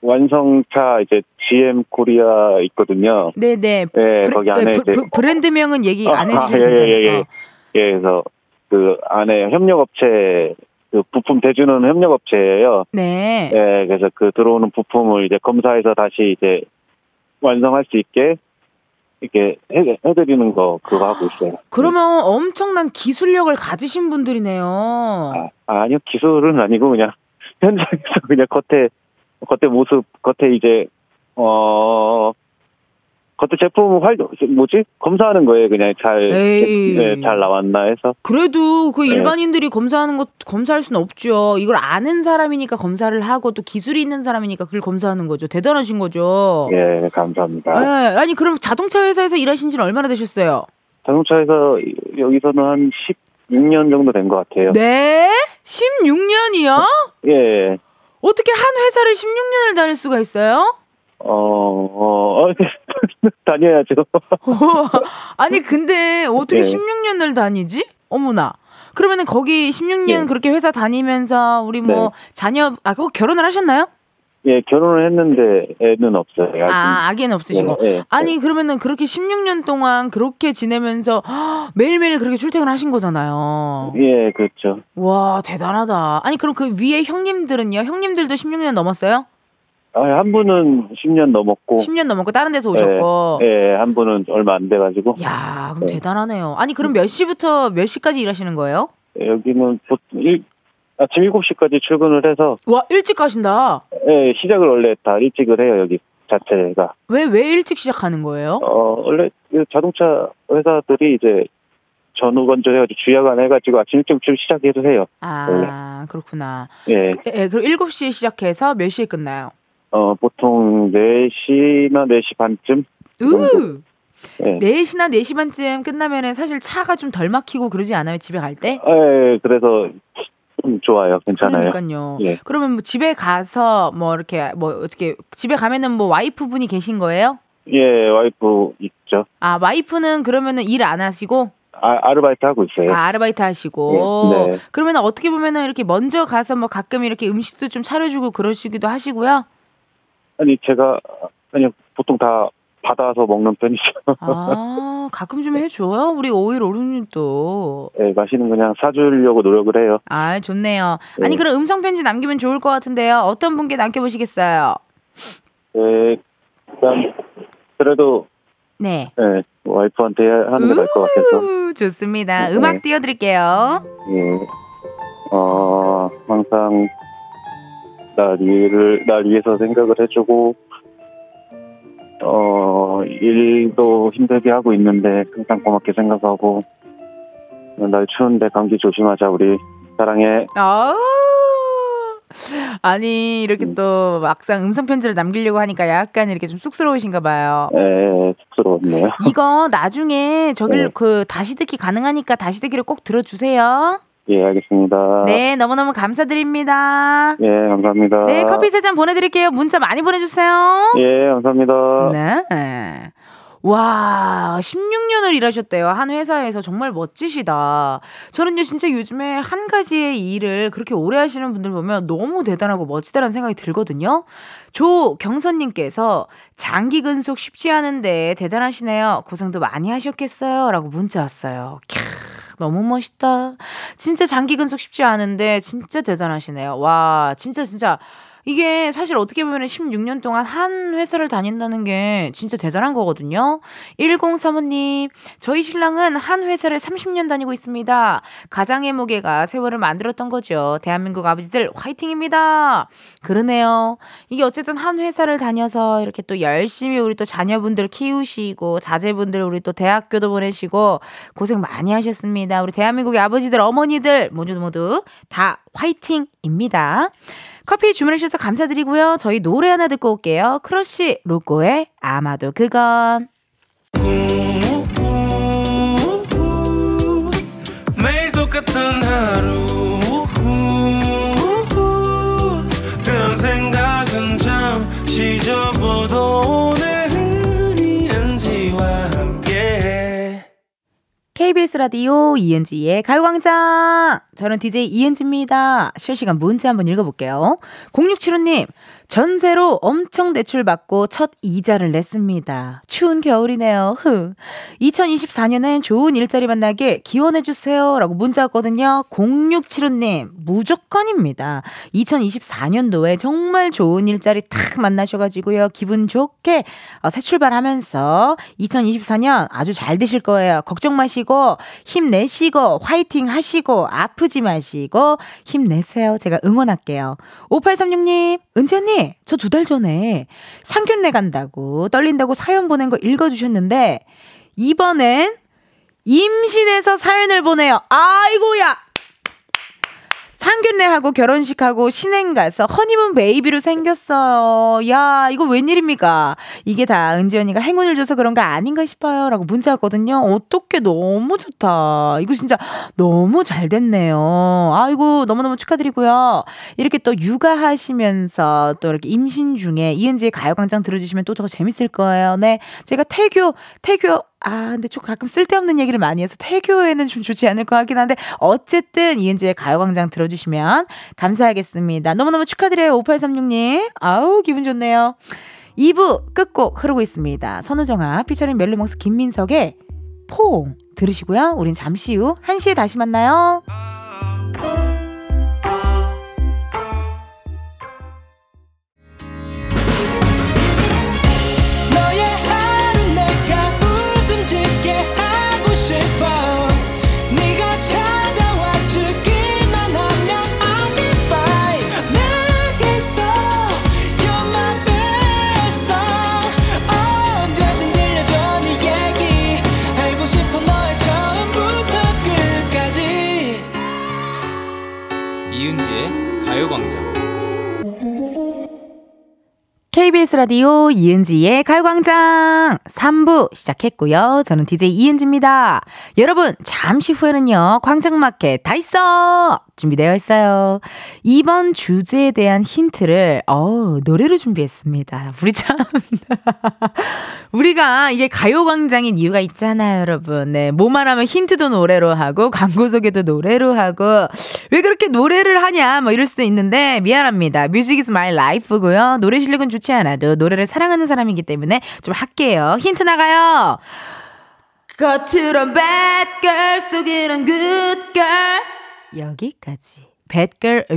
완성차 이제 GM 코리아 있거든요. 네네. 예, 브레- 거기 안에 네, 브, 브, 브랜드명은 얘기 안 아, 해주셔도 예, 예. 예, 예. 예, 그래서 그 안에 협력업체 그 부품 대주는 협력업체예요. 네. 예, 그래서 그 들어오는 부품을 이제 검사해서 다시 이제 완성할 수 있게 이렇게 해, 해드리는 거 그거 하고 있어요. 그러면 엄청난 기술력을 가지신 분들이네요. 아, 아니요 기술은 아니고 그냥 현장에서 그냥 겉에 겉에 모습 겉에 이제 어 겉에 제품 활 뭐지 검사하는 거예요 그냥 잘. 네, 잘 나왔나 해서 그래도 그 네. 일반인들이 검사하는 것 검사할 수는 없죠. 이걸 아는 사람이니까 검사를 하고 또 기술이 있는 사람이니까 그걸 검사하는 거죠. 대단하신 거죠. 예 감사합니다. 네, 아니 그럼 자동차 회사에서 일하신 지는 얼마나 되셨어요? 자동차에서 여기서는 한 16년 정도 된 것 같아요. 네? 16년이요? 예. 어떻게 한 회사를 16년을 다닐 수가 있어요? 어, 어, 어 다녀야죠. 아니 근데 어떻게 네. 16년을 다니지? 어머나. 그러면은 거기 16년 네. 그렇게 회사 다니면서 우리 뭐 네. 자녀 아 결혼을 하셨나요? 예, 결혼을 했는데 애는 없어요. 아직. 아 아기는 없으시고. 예, 예. 아니 그러면은 그렇게 16년 동안 그렇게 지내면서 매일매일 그렇게 출퇴근하신 거잖아요. 예, 그렇죠. 와 대단하다. 아니 그럼 그 위에 형님들은요? 형님들도 16년 넘었어요? 아, 한 분은 10년 넘었고, 10년 넘었고 다른 데서 오셨고. 예, 한 분은 얼마 안 돼가지고, 야 그럼 네. 대단하네요. 아니 그럼 몇 시부터 몇 시까지 일하시는 거예요? 여기는 보통 일, 아침 7시까지 출근을 해서, 와 일찍 가신다. 예, 시작을 원래 다 일찍을 해요, 여기 자체가. 왜 왜 일찍 시작하는 거예요? 어, 원래 그 자동차 회사들이 이제 전후 건조 해가지고 주야간 해가지고 아침 일찍 시작해도 해요. 아 그렇구나. 예, 예, 그럼 7시에 시작해서 몇 시에 끝나요? 어, 보통 4시나 4시 반쯤? 으! 예. 4시나 4시 반쯤 끝나면은 사실 차가 좀 덜 막히고 그러지 않아요? 집에 갈 때? 예, 그래서 좀 좋아요. 괜찮아요. 그러니까요. 예. 그러면 뭐 집에 가서 뭐 이렇게 뭐 어떻게 집에 가면은 뭐 와이프분이 계신 거예요? 예, 와이프 있죠. 아, 와이프는 그러면은 일 안 하시고 아, 아르바이트 하고 있어요. 아, 아르바이트 하시고 네, 네. 그러면 어떻게 보면은 이렇게 먼저 가서 뭐 가끔 이렇게 음식도 좀 차려주고 그러시기도 하시고요. 아니, 제가, 아니, 보통 다 받아서 먹는 편이죠. 아, 가끔 좀 해줘요. 우리 오일 오르님도. 예, 맛있는 그냥 사주려고 노력을 해요. 아, 좋네요. 아니, 네. 그럼 음성편지 남기면 좋을 것 같은데요. 어떤 분께 남겨보시겠어요? 예, 일단, 그래도, 네. 예, 와이프한테 하는 게 나을 것 같아서. 우, 좋습니다. 네. 음악 띄워드릴게요. 예, 어, 항상, 날 위를, 날 위해서 생각을 해주고, 어, 일도 힘들게 하고 있는데, 항상 고맙게 생각하고, 날 추운데 감기 조심하자, 우리. 사랑해. 아 아니 이렇게 음. 또 막상 음성 편지를 남기려고 하니까 약간 이렇게 좀 쑥스러우신가 봐요. 예, 쑥스러웠네요. 이거 나중에 저길 네. 그 다시 듣기 가능하니까 다시 듣기를 꼭 들어주세요. 예, 알겠습니다. 네, 너무너무 감사드립니다. 예, 감사합니다. 네, 커피 세 잔 보내드릴게요. 문자 많이 보내주세요. 예, 감사합니다. 네. 와, 16년을 일하셨대요. 한 회사에서 정말 멋지시다. 저는요, 진짜 요즘에 한 가지의 일을 그렇게 오래 하시는 분들 보면 너무 대단하고 멋지다라는 생각이 들거든요. 조경선님께서 장기 근속 쉽지 않은데 대단하시네요. 고생도 많이 하셨겠어요. 라고 문자 왔어요. 캬, 너무 멋있다. 진짜 장기 근속 쉽지 않은데 진짜 대단하시네요. 와, 진짜 진짜 이게 사실 어떻게 보면 16년 동안 한 회사를 다닌다는 게 진짜 대단한 거거든요. 1035님, 저희 신랑은 한 회사를 30년 다니고 있습니다. 가장의 무게가 세월을 만들었던 거죠. 대한민국 아버지들 화이팅입니다. 그러네요. 이게 어쨌든 한 회사를 다녀서 이렇게 또 열심히 우리 또 자녀분들 키우시고 자제분들 우리 또 대학교도 보내시고 고생 많이 하셨습니다. 우리 대한민국의 아버지들, 어머니들 모두 모두 다 화이팅입니다. 커피 주문해주셔서 감사드리고요. 저희 노래 하나 듣고 올게요. 크러쉬 로꼬의 아마도 그건. 매일 똑같은 하루 KBS 라디오 이은지의 가요광장. 저는 DJ 이은지입니다. 실시간 문자 한번 읽어볼게요. 0675님, 전세로 엄청 대출받고 첫 이자를 냈습니다. 추운 겨울이네요. 흐. 2024년엔 좋은 일자리 만나길 기원해주세요. 라고 문자 왔거든요. 0675님, 무조건입니다. 2024년도에 정말 좋은 일자리 탁 만나셔가지고요. 기분 좋게 어, 새 출발하면서 2024년 아주 잘 되실 거예요. 걱정 마시고 힘내시고 화이팅 하시고 아프지 마시고 힘내세요. 제가 응원할게요. 5836님, 은지 언니, 저 두 달 전에 상견례 간다고 떨린다고 사연 보낸 거 읽어주셨는데, 이번엔 임신해서 사연을 보내요. 아이고야! 상견례하고 결혼식하고 신행 가서 허니문 베이비로 생겼어요. 야, 이거 웬일입니까? 이게 다 은지 언니가 행운을 줘서 그런 거 아닌가 싶어요. 라고 문자 왔거든요. 어떻게 너무 좋다. 이거 진짜 너무 잘 됐네요. 아이고, 너무너무 축하드리고요. 이렇게 또 육아하시면서 또 이렇게 임신 중에 이은지의 가요광장 들어주시면 또 더 재밌을 거예요. 네. 제가 태교, 태교, 아, 근데 좀 가끔 쓸데없는 얘기를 많이 해서 태교에는 좀 좋지 않을 것 같긴 한데, 어쨌든 이은지의 가요광장 들어주시면 감사하겠습니다. 너무너무 축하드려요, 5836님. 아우, 기분 좋네요. 2부 끝곡 흐르고 있습니다. 선우정아, 피처링 멜로망스 김민석의 포옹 들으시고요. 우린 잠시 후 1시에 다시 만나요. KBS 라디오 이은지의 가요광장 3부 시작했고요. 저는 DJ 이은지입니다. 여러분, 잠시 후에는요, 광장마켓 다 있어! 준비되어 있어요. 이번 주제에 대한 힌트를, 어 노래로 준비했습니다. 우리 참. 우리가 이게 가요광장인 이유가 있잖아요, 여러분. 네. 뭐만 하면 힌트도 노래로 하고, 광고 소개도 노래로 하고, 왜 그렇게 노래를 하냐, 뭐 이럴 수도 있는데, 미안합니다. 뮤직 is my life고요. 노래 실력은 좋지 않아도 노래를 사랑하는 사람이기 때문에 좀 할게요. 힌트 나가요! 겉으론 girl, 속으론 girl. 여기까지.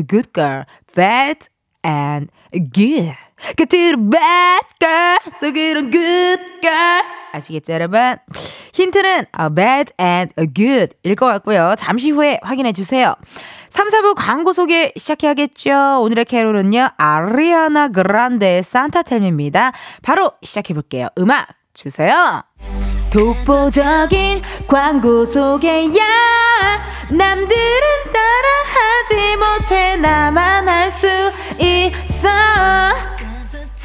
good girl, bad and good. 겉으론 girl, 속으론 girl. 아시겠죠, 여러분? 힌트는 어, bad and good 일 것 같고요. 잠시 후에 확인해 주세요. 3, 4부 광고 소개 시작해야겠죠. 오늘의 캐롤은요, 아리아나 그란데의 산타텔미입니다. 바로 시작해볼게요. 음악 주세요. 독보적인 광고 소개야 남들은 따라하지 못해 나만 할 수 있어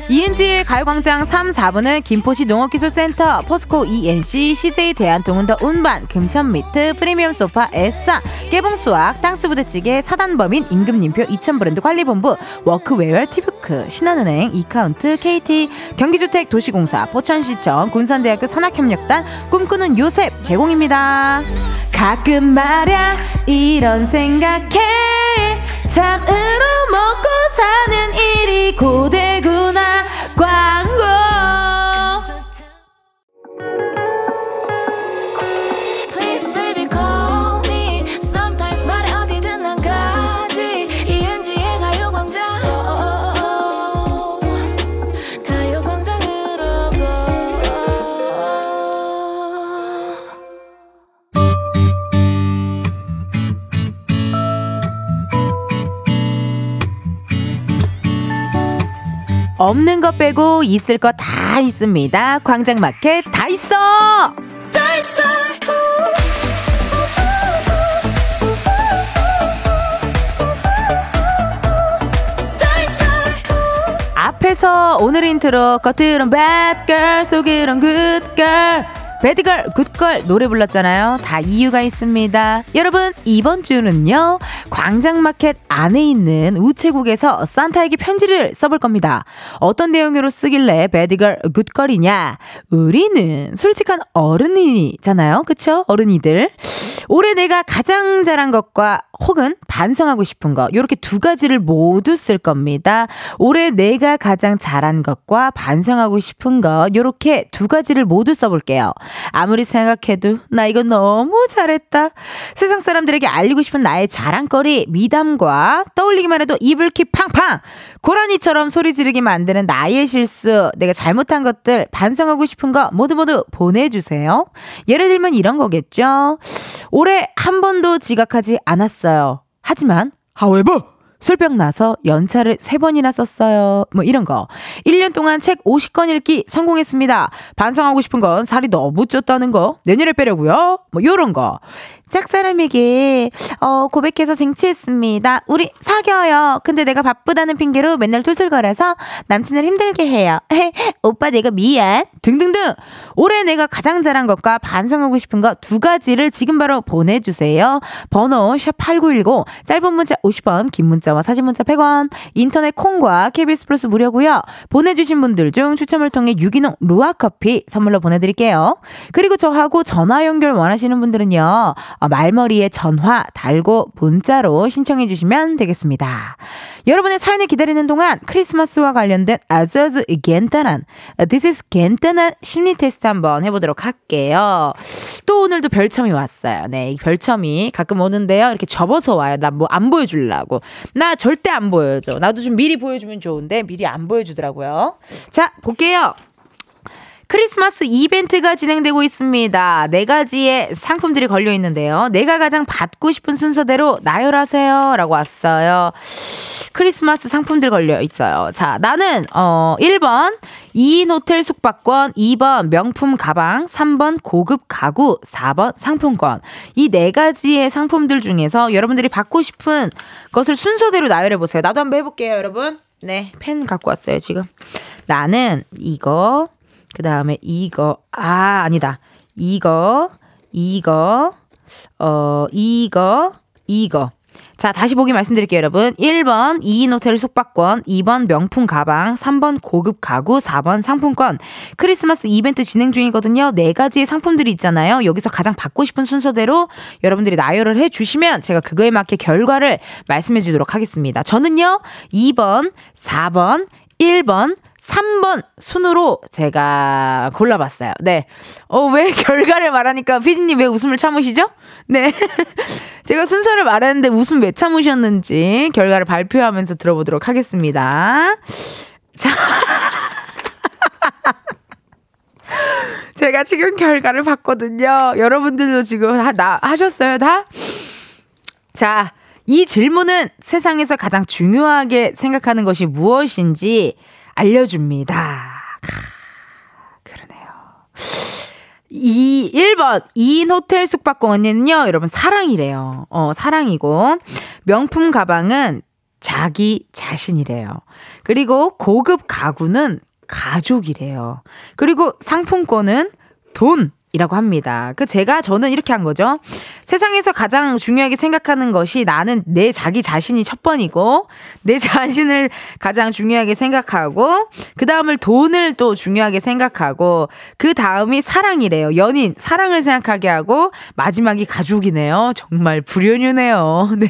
이은지의 가요광장 3, 4부는 김포시 농업기술센터, 포스코 ENC, CJ 대한통운더 운반, 금천미트, 프리미엄 소파, 에싸, 깨봉수학, 땅스부대찌개, 사단법인, 임금님표, 이천브랜드 관리본부, 워크웨어, 티브크, 신한은행, 이카운트, KT, 경기주택 도시공사, 포천시청, 군산대학교 산학협력단, 꿈꾸는 요셉 제공입니다. 가끔 말야 이런 생각해 참으로 먹고 사는 일이 고되구나 광고 없는 것 빼고 있을 거 다 있습니다. 광장마켓 다 있어! 앞에서 오늘 인트로 겉으론 bad girl 속으론 good girl Bad Girl Good Girl 노래 불렀잖아요. 다 이유가 있습니다. 여러분 이번 주는요 광장마켓 안에 있는 우체국에서 산타에게 편지를 써볼 겁니다 어떤 내용으로 쓰길래 배드걸 굿걸이냐 우리는 솔직한 어른이잖아요 그쵸 어른이들 올해 내가 가장 잘한 것과 혹은 반성하고 싶은 거 요렇게 두 가지를 모두 쓸 겁니다. 올해 내가 가장 잘한 것과 반성하고 싶은 것 요렇게 두 가지를 모두 써볼게요. 아무리 생각해도 나 이거 너무 잘했다. 세상 사람들에게 알리고 싶은 나의 자랑 거리 미담과 떠올리기만 해도 이불킥 팡팡 고라니처럼 소리 지르게 만드는 나의 실수 내가 잘못한 것들 반성하고 싶은 거 모두 모두 보내주세요. 예를 들면 이런 거겠죠. 올해 한 번도 지각하지 않았어요. 하지만 however 술병 나서 연차를 세번이나 썼어요. 뭐 이런 거. 1년 동안 책 50권 읽기 성공했습니다. 반성하고 싶은 건 살이 너무 쪘다는 거. 내년에 빼려고요. 뭐 요런 거. 짝사람에게 어 고백해서 쟁취했습니다. 우리 사겨요. 근데 내가 바쁘다는 핑계로 맨날 툴툴거려서 남친을 힘들게 해요. 오빠 내가 미안. 등등등. 올해 내가 가장 잘한 것과 반성하고 싶은 것 두 가지를 지금 바로 보내주세요. 번호 샵8910 짧은 문자 50원 긴 문자와 사진 문자 100원 인터넷 콩과 KBS 플러스 무료고요. 보내주신 분들 중 추첨을 통해 유기농 루아커피 선물로 보내드릴게요. 그리고 저하고 전화 연결 원하시는 분들은요. 어, 말머리에 전화 달고 문자로 신청해 주시면 되겠습니다. 여러분의 사연을 기다리는 동안 크리스마스와 관련된 아주 아주 간단한 어, This is 간단한 심리 테스트 한번 해보도록 할게요. 또 오늘도 별첨이 왔어요. 네, 이 별첨이 가끔 오는데요. 이렇게 접어서 와요. 나 뭐 안 보여주려고. 나 절대 안 보여줘. 나도 좀 미리 보여주면 좋은데 미리 안 보여주더라고요. 자, 볼게요. 크리스마스 이벤트가 진행되고 있습니다. 네 가지의 상품들이 걸려 있는데요. 내가 가장 받고 싶은 순서대로 나열하세요. 라고 왔어요. 크리스마스 상품들 걸려 있어요. 자, 나는, 어, 1번, 2인 호텔 숙박권, 2번, 명품 가방, 3번, 고급 가구, 4번, 상품권. 이 네 가지의 상품들 중에서 여러분들이 받고 싶은 것을 순서대로 나열해 보세요. 나도 한번 해볼게요, 여러분. 네, 펜 갖고 왔어요, 지금. 나는 이거, 그 다음에 이거, 아, 아니다. 이거, 이거, 어, 이거, 이거. 자, 다시 보기 말씀드릴게요, 여러분. 1번 2인 호텔 숙박권, 2번 명품 가방, 3번 고급 가구, 4번 상품권. 크리스마스 이벤트 진행 중이거든요. 네 가지의 상품들이 있잖아요. 여기서 가장 받고 싶은 순서대로 여러분들이 나열을 해 주시면 제가 그거에 맞게 결과를 말씀해 주도록 하겠습니다. 저는요, 2번, 4번, 1번, 3번 순으로 제가 골라봤어요. 네. 어, 왜 결과를 말하니까 피디님 왜 웃음을 참으시죠? 네. 제가 순서를 말했는데 웃음 왜 참으셨는지 결과를 발표하면서 들어보도록 하겠습니다. 자. 제가 지금 결과를 봤거든요. 여러분들도 지금 다, 나, 하셨어요, 다? 자, 이 질문은 세상에서 가장 중요하게 생각하는 것이 무엇인지 알려줍니다. 크, 그러네요. 이 1번 2인 호텔 숙박권은요. 여러분 사랑이래요. 어, 사랑이고 명품 가방은 자기 자신이래요. 그리고 고급 가구는 가족이래요. 그리고 상품권은 돈 이라고 합니다. 그 제가 저는 이렇게 한 거죠. 세상에서 가장 중요하게 생각하는 것이 나는 내 자기 자신이 첫 번이고 내 자신을 가장 중요하게 생각하고 그 다음을 돈을 또 중요하게 생각하고 그 다음이 사랑이래요. 연인 사랑을 생각하게 하고 마지막이 가족이네요. 정말 불효녀네요. 네.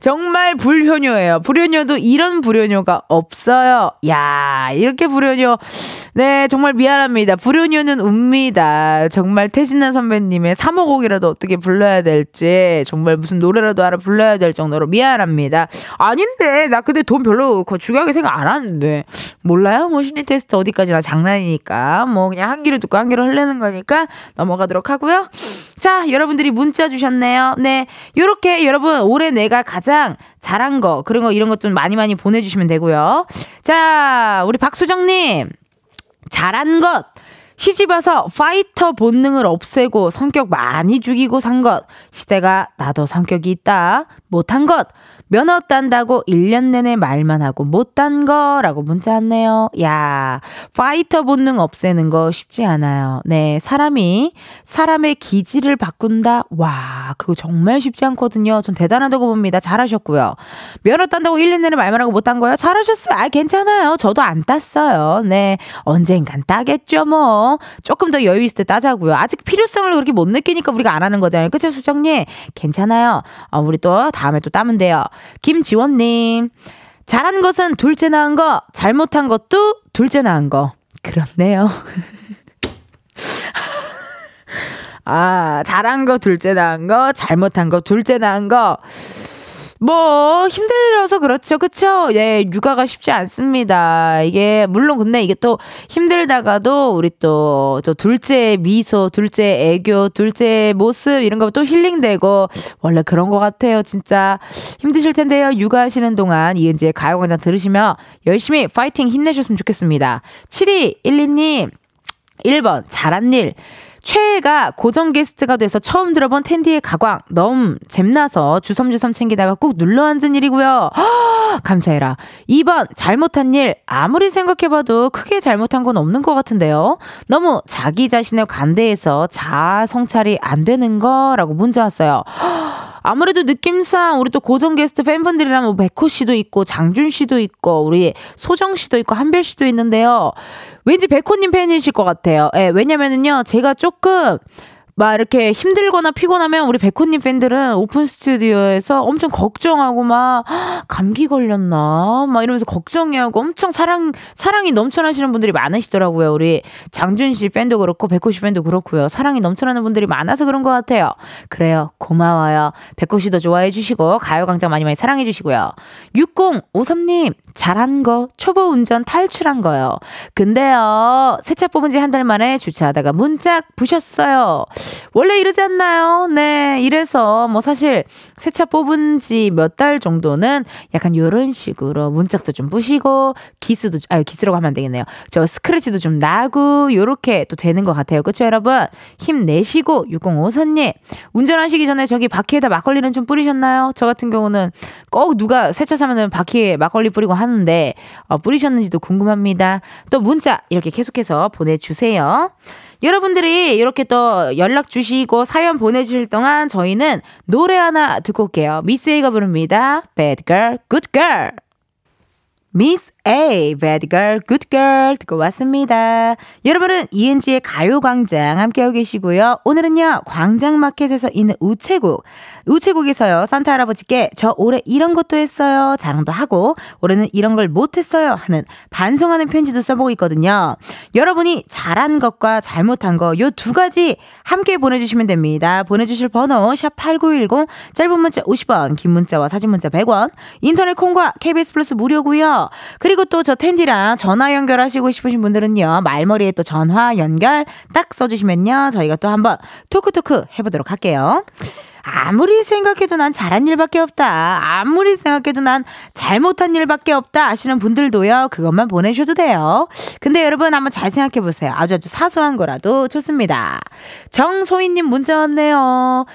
정말 불효녀예요. 불효녀도 이런 불효녀가 없어요. 야, 이렇게 불효녀. 네, 정말 미안합니다. 불효녀는 웁니다. 정말 태진아 선배님의 3호곡이라도 어떻게 불러야 될지, 정말 무슨 노래라도 알아 불러야 될 정도로 미안합니다. 아닌데, 나 근데 돈 별로 그거 중요하게 생각 안 하는데. 몰라요? 뭐 심리 테스트 어디까지나 장난이니까. 뭐 그냥 한 귀를 듣고 한 귀를 흘리는 거니까 넘어가도록 하고요. 자, 여러분들이 문자 주셨네요. 네. 요렇게 여러분, 올해 내가 가장 잘한 거, 그런 거, 이런 것 좀 많이 많이 보내주시면 되고요. 자, 우리 박수정님. 잘한 것. 시집 와서 파이터 본능을 없애고 성격 많이 죽이고 산 것. 시대가 나도 성격이 있다. 못한 것. 면허 딴다고 1년 내내 말만 하고 못 딴 거라고 문자 왔네요. 야, 파이터 본능 없애는 거 쉽지 않아요. 네, 사람이 사람의 기질을 바꾼다. 와, 그거 정말 쉽지 않거든요. 전 대단하다고 봅니다. 잘하셨고요. 면허 딴다고 1년 내내 말만 하고 못 딴 거요? 잘하셨어요. 아, 괜찮아요. 저도 안 땄어요. 네, 언젠간 따겠죠, 뭐. 어? 조금 더 여유 있을 때 따자고요. 아직 필요성을 그렇게 못 느끼니까 우리가 안 하는 거잖아요. 그쵸, 수정님? 괜찮아요. 어, 우리 또 다음에 또 따면 돼요. 김지원님. 잘한 것은 둘째 낳은 거, 잘못한 것도 둘째 낳은 거. 그렇네요. 아, 잘한 거 둘째 낳은 거, 잘못한 거 둘째 낳은 거. 뭐 힘들어서 그렇죠. 그쵸? 예, 육아가 쉽지 않습니다. 이게 물론 근데 이게 또 힘들다가도 우리 또, 또 둘째 미소, 둘째 애교, 둘째 모습 이런 거또 힐링되고 원래 그런 것 같아요. 진짜 힘드실 텐데요. 육아하시는 동안 이은지의 가요광장 들으시면 열심히 파이팅 힘내셨으면 좋겠습니다. 7212님 1번 잘한 일 최애가 고정 게스트가 돼서 처음 들어본 텐디의 가광 너무 잼나서 주섬주섬 챙기다가 꾹 눌러앉은 일이고요. 허, 감사해라. 2번 잘못한 일 아무리 생각해봐도 크게 잘못한 건 없는 것 같은데요. 너무 자기 자신을 관대해서 자아 성찰이 안 되는 거라고 문자 왔어요. 허, 아무래도 느낌상 우리 또 고정 게스트 팬분들이랑 뭐 백호 씨도 있고 장준 씨도 있고 우리 소정 씨도 있고 한별 씨도 있는데요. 왠지 백호님 팬이실 것 같아요. 예, 왜냐면은요, 제가 조금 막 이렇게 힘들거나 피곤하면 우리 백호님 팬들은 오픈 스튜디오에서 엄청 걱정하고 막 감기 걸렸나 막 이러면서 걱정해하고 엄청 사랑 사랑이 넘쳐나시는 분들이 많으시더라고요. 우리 장준 씨 팬도 그렇고 백호 씨 팬도 그렇고요. 사랑이 넘쳐나는 분들이 많아서 그런 것 같아요. 그래요. 고마워요. 백호 씨도 좋아해 주시고 가요광장 많이 많이 사랑해 주시고요. 6053님 잘한 거 초보 운전 탈출한 거요. 근데요 새차 뽑은 지 한 달 만에 주차하다가 문짝 부셨어요. 원래 이러지 않나요? 네, 이래서 뭐 사실 새 차 뽑은 지 몇 달 정도는 약간 요런 식으로 문짝도 좀 부시고 기스도 아유 기스라고 하면 안 되겠네요. 저 스크래치도 좀 나고 요렇게 또 되는 것 같아요. 그렇죠, 여러분? 힘내시고 6054님 운전하시기 전에 저기 바퀴에다 막걸리는 좀 뿌리셨나요? 저 같은 경우는 꼭 누가 새 차 사면은 바퀴에 막걸리 뿌리고 하는데 어, 뿌리셨는지도 궁금합니다. 또 문자 이렇게 계속해서 보내주세요. 여러분들이 이렇게 또 연락 주시고 사연 보내주실 동안 저희는 노래 하나 듣고 올게요. 미스 A가 부릅니다. Bad Girl, Good Girl. 미스 A, Bad Girl, Good Girl 듣고 왔습니다. 여러분은 이은지의 가요광장 함께하고 계시고요. 오늘은요, 광장마켓에서 있는 우체국. 우체국에서요, 산타 할아버지께 저 올해 이런 것도 했어요. 자랑도 하고, 올해는 이런 걸 못했어요. 하는 반성하는 편지도 써보고 있거든요. 여러분이 잘한 것과 잘못한 거, 요 두 가지 함께 보내주시면 됩니다. 보내주실 번호, 샵8910, 짧은 문자 50원, 긴 문자와 사진 문자 100원, 인터넷 콩과 KBS 플러스 무료고요 또 저 텐디랑 전화 연결하시고 싶으신 분들은요, 말머리에 또 전화 연결 딱 써주시면요, 저희가 또 한번 토크토크 해보도록 할게요. 아무리 생각해도 난 잘한 일밖에 없다. 아무리 생각해도 난 잘못한 일밖에 없다 하시는 분들도요. 그것만 보내셔도 돼요. 근데 여러분 한번 잘 생각해 보세요. 아주 아주 사소한 거라도 좋습니다. 정소희님 문자 왔네요.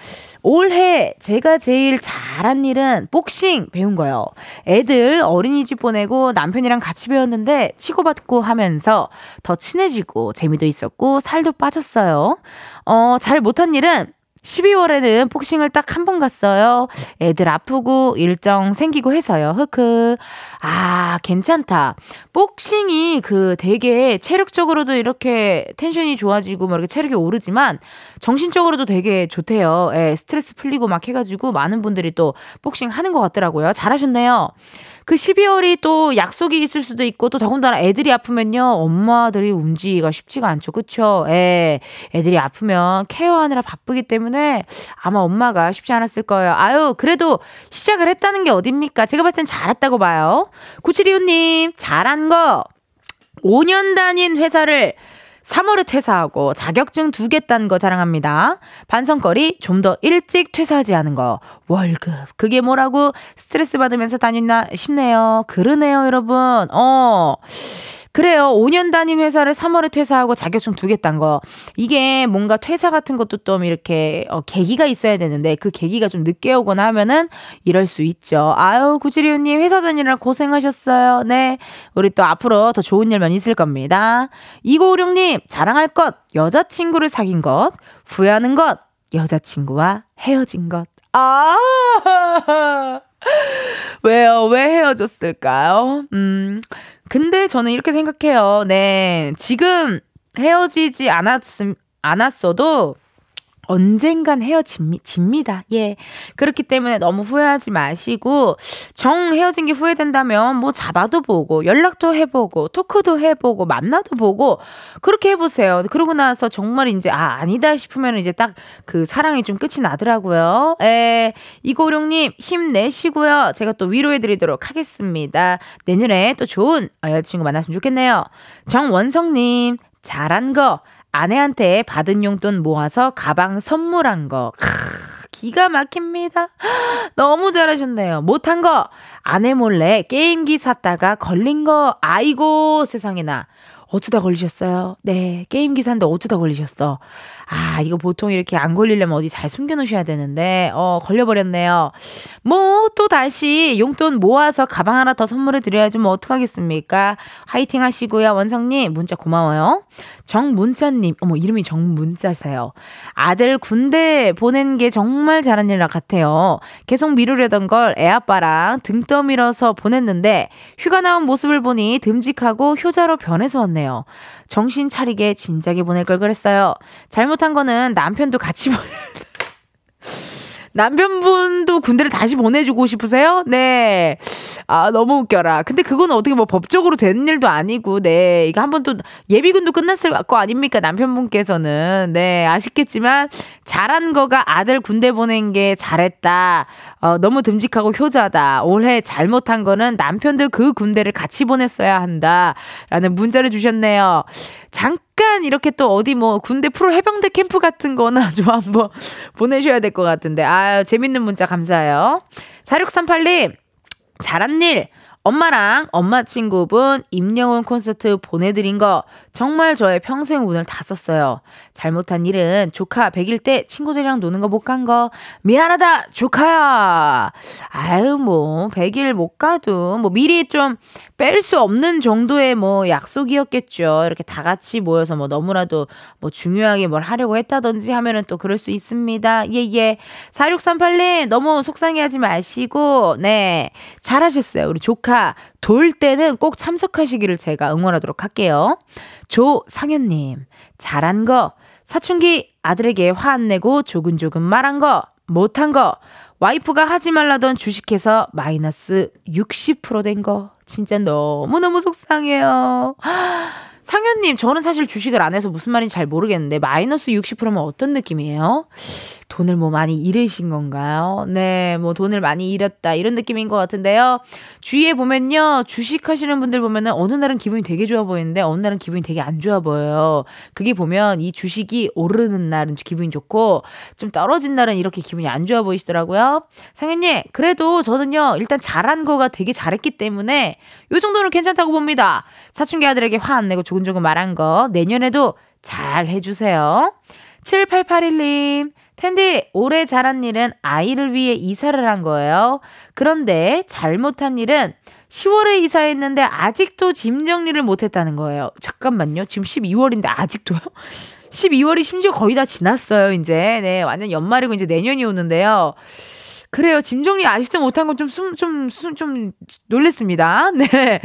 올해 제가 제일 잘한 일은 복싱 배운 거요. 애들 어린이집 보내고 남편이랑 같이 배웠는데 치고받고 하면서 더 친해지고 재미도 있었고 살도 빠졌어요. 어, 잘 못한 일은 12월에는 복싱을 딱 한 번 갔어요. 애들 아프고 일정 생기고 해서요. 흑흑. 아, 괜찮다. 복싱이 그 되게 체력적으로도 이렇게 텐션이 좋아지고 막 이렇게 체력이 오르지만 정신적으로도 되게 좋대요. 예, 스트레스 풀리고 막 해가지고 많은 분들이 또 복싱 하는 것 같더라고요. 잘하셨네요. 그 12월이 또 약속이 있을 수도 있고 또 더군다나 애들이 아프면요. 엄마들이 움직이기가 쉽지가 않죠. 그쵸? 예. 애들이 아프면 케어하느라 바쁘기 때문에 아마 엄마가 쉽지 않았을 거예요. 아유, 그래도 시작을 했다는 게 어딥니까? 제가 봤을 땐 잘했다고 봐요. 9725님, 잘한 거. 5년 다닌 회사를 3월에 퇴사하고 자격증 두 개 딴 거 자랑합니다. 반성거리 좀 더 일찍 퇴사하지 않은 거. 월급. 그게 뭐라고 스트레스 받으면서 다녔나 싶네요. 그러네요, 여러분. 어. 그래요. 5년 다닌 회사를 3월에 퇴사하고 자격증 두 개 딴 거. 이게 뭔가 퇴사 같은 것도 좀 이렇게 어, 계기가 있어야 되는데 그 계기가 좀 늦게 오거나 하면은 이럴 수 있죠. 아유, 구지리우님 회사 다니느라 고생하셨어요. 네. 우리 또 앞으로 더 좋은 일만 있을 겁니다. 2956님 자랑할 것. 여자친구를 사귄 것. 후회하는 것. 여자친구와 헤어진 것. 아! 왜요? 왜 헤어졌을까요? 음. 근데 저는 이렇게 생각해요. 네. 지금 헤어지지 않았음, 않았어도 언젠간 헤어집니다. 예. 그렇기 때문에 너무 후회하지 마시고, 정 헤어진 게 후회된다면 뭐 잡아도 보고, 연락도 해보고, 토크도 해보고, 만나도 보고, 그렇게 해보세요. 그러고 나서 정말 이제, 아, 아니다 싶으면 이제 딱 그 사랑이 좀 끝이 나더라고요. 에, 이고룡님, 힘내시고요. 제가 또 위로해드리도록 하겠습니다. 내년에 또 좋은 여자친구 만났으면 좋겠네요. 정원성님, 잘한 거. 아내한테 받은 용돈 모아서 가방 선물한 거. 크, 기가 막힙니다. 너무 잘하셨네요. 못한 거. 아내 몰래 게임기 샀다가 걸린 거. 아이고, 세상에나. 어쩌다 걸리셨어요? 네, 게임기 샀는데 어쩌다 걸리셨어? 아, 이거 보통 이렇게 안 걸리려면 어디 잘 숨겨놓으셔야 되는데, 어, 걸려버렸네요. 뭐, 또 다시 용돈 모아서 가방 하나 더 선물해 드려야지 뭐 어떡하겠습니까? 화이팅 하시고요. 원성님, 문자 고마워요. 정문자님, 어머, 이름이 정문자세요. 아들 군대 보낸 게 정말 잘한 일 같아요. 계속 미루려던 걸 애아빠랑 등 떠밀어서 보냈는데, 휴가 나온 모습을 보니 듬직하고 효자로 변해서 왔네요. 정신 차리게 진작에 보낼 걸 그랬어요. 잘못한 거는 남편도 같이 보내. 남편분도 군대를 다시 보내주고 싶으세요? 네. 아, 너무 웃겨라. 근데 그건 어떻게 뭐 법적으로 되는 일도 아니고, 네. 이거 한번 또 예비군도 끝났을 거 아닙니까? 남편분께서는. 네. 아쉽겠지만, 잘한 거가 아들 군대 보낸 게 잘했다. 어, 너무 듬직하고 효자다. 올해 잘못한 거는 남편도 그 군대를 같이 보냈어야 한다. 라는 문자를 주셨네요. 잠깐 이렇게 또 어디 뭐 군대 프로 해병대 캠프 같은 거나 좀 한번 보내셔야 될 것 같은데. 아유, 재밌는 문자 감사해요. 4638님, 잘한 일. 엄마랑 엄마 친구분 임영웅 콘서트 보내드린 거 정말 저의 평생 운을 다 썼어요. 잘못한 일은 조카 100일 때 친구들이랑 노는 거 못 간 거 미안하다 조카야. 아유 뭐 100일 못 가도 뭐 미리 좀 뺄 수 없는 정도의 뭐 약속이었겠죠. 이렇게 다 같이 모여서 뭐 너무나도 뭐 중요하게 뭘 하려고 했다든지 하면은 또 그럴 수 있습니다. 예예. 예. 4638님 너무 속상해하지 마시고 네 잘하셨어요. 우리 조카 돌 때는 꼭 참석하시기를 제가 응원하도록 할게요. 조상현님 잘한 거 사춘기 아들에게 화 안 내고 조근조근 말한 거 못한 거 와이프가 하지 말라던 주식해서 마이너스 60%된 거 진짜 너무너무 속상해요. 상현님, 저는 사실 주식을 안 해서 무슨 말인지 잘 모르겠는데, 마이너스 60%면 어떤 느낌이에요? 돈을 뭐 많이 잃으신 건가요? 네, 뭐 돈을 많이 잃었다. 이런 느낌인 것 같은데요. 주위에 보면요. 주식 하시는 분들 보면은 어느 날은 기분이 되게 좋아 보이는데, 어느 날은 기분이 되게 안 좋아 보여요. 그게 보면 이 주식이 오르는 날은 기분이 좋고, 좀 떨어진 날은 이렇게 기분이 안 좋아 보이시더라고요. 상현님, 그래도 저는요, 일단 잘한 거가 되게 잘했기 때문에, 요 정도는 괜찮다고 봅니다. 사춘기 아들에게 화 안 내고 조근조근 말한 거, 내년에도 잘 해주세요. 7881님, 텐디, 올해 잘한 일은 아이를 위해 이사를 한 거예요. 그런데 잘못한 일은 10월에 이사했는데 아직도 짐 정리를 못 했다는 거예요. 잠깐만요. 지금 12월인데 아직도요? 12월이 심지어 거의 다 지났어요, 이제. 네, 완전 연말이고 이제 내년이 오는데요. 그래요. 짐 정리 아직도 못한 건 좀, 좀, 좀, 좀, 좀 놀랬습니다. 네.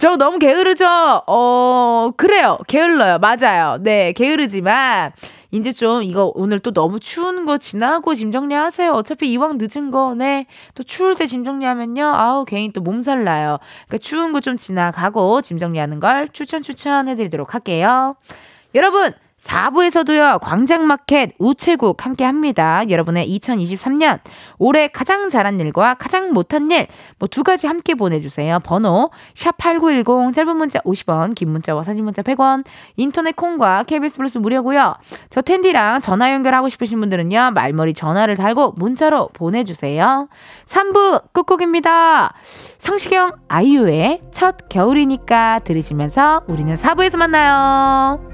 저 너무 게으르죠? 어, 그래요. 게을러요. 맞아요. 네, 게으르지만, 이제 좀 이거 오늘 또 너무 추운 거 지나고 짐 정리하세요. 어차피 이왕 늦은 거, 네. 또 추울 때 짐 정리하면요. 아우, 괜히 또 몸살 나요. 그러니까 추운 거 좀 지나가고 짐 정리하는 걸 추천 추천해드리도록 할게요. 여러분, 4부에서도요, 광장마켓 우체국 함께 합니다. 여러분의 2023년 올해 가장 잘한 일과 가장 못한 일, 뭐 두 가지 함께 보내주세요. 번호, 샵8910, 짧은 문자 50원, 긴 문자와 사진 문자 100원, 인터넷 콩과 KBS 플러스 무료고요 저 텐디랑 전화 연결하고 싶으신 분들은요, 말머리 전화를 달고 문자로 보내주세요. 3부 끝곡입니다. 성시경 아이유의 첫 겨울이니까 들으시면서 우리는 4부에서 만나요.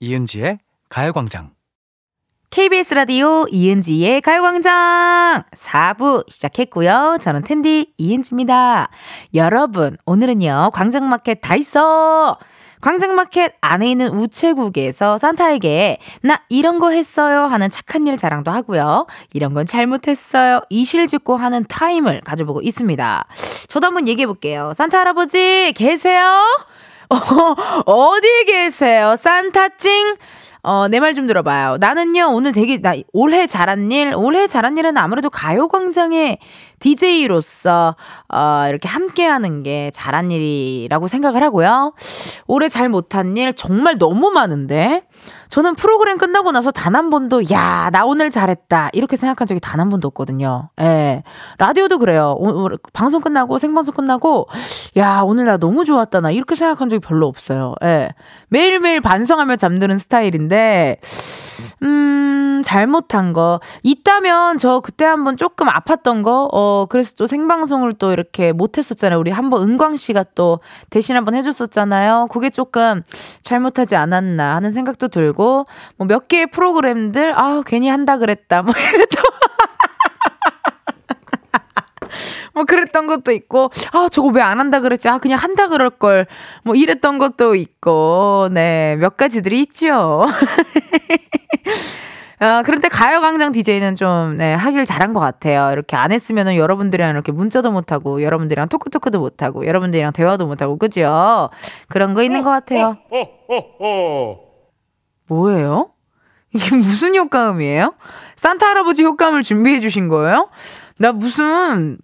이은지의 가요광장. KBS 라디오 이은지의 가요광장 4부 시작했고요. 저는 땡디 이은지입니다. 여러분, 오늘은요, 광장마켓 다 있어! 광장마켓 안에 있는 우체국에서 산타에게 나 이런 거 했어요 하는 착한 일 자랑도 하고요. 이런 건 잘못했어요. 이실직고 하는 타임을 가져보고 있습니다. 저도 한번 얘기해 볼게요. 산타 할아버지 계세요? 어, 어디 계세요? 산타찡? 어, 내 말 좀 들어봐요. 나는요, 오늘 되게, 나, 올해 잘한 일, 올해 잘한 일은 아무래도 가요광장의 DJ로서, 어, 이렇게 함께 하는 게 잘한 일이라고 생각을 하고요. 올해 잘 못한 일 정말 너무 많은데, 저는 프로그램 끝나고 나서 단 한 번도, 야, 나 오늘 잘했다. 이렇게 생각한 적이 단 한 번도 없거든요. 예. 라디오도 그래요. 오, 오, 방송 끝나고, 생방송 끝나고, 야, 오늘 나 너무 좋았다. 나 이렇게 생각한 적이 별로 없어요. 예. 매일매일 반성하며 잠드는 스타일인데, 음, 잘못한 거. 있다면 저 그때 한번 조금 아팠던 거, 어, 그래서 또 생방송을 또 이렇게 못 했었잖아요. 우리 한번 은광 씨가 또 대신 한번 해 줬었잖아요. 그게 조금 잘못하지 않았나 하는 생각도 들고, 뭐 몇 개의 프로그램들, 아, 괜히 한다 그랬다. 뭐 이랬던. 뭐 그랬던 것도 있고, 아, 저거 왜 안 한다 그랬지? 아, 그냥 한다 그럴 걸. 뭐 이랬던 것도 있고, 네, 몇 가지들이 있죠. 어, 그런데 가요광장 DJ는 좀, 네, 하길 잘한 것 같아요. 이렇게 안 했으면은 여러분들이랑 이렇게 문자도 못하고, 여러분들이랑 토크토크도 못하고, 여러분들이랑 대화도 못하고, 그죠? 그런 거 있는 것 같아요. 뭐예요? 이게 무슨 효과음이에요? 산타 할아버지 효과음을 준비해 주신 거예요? 나 무슨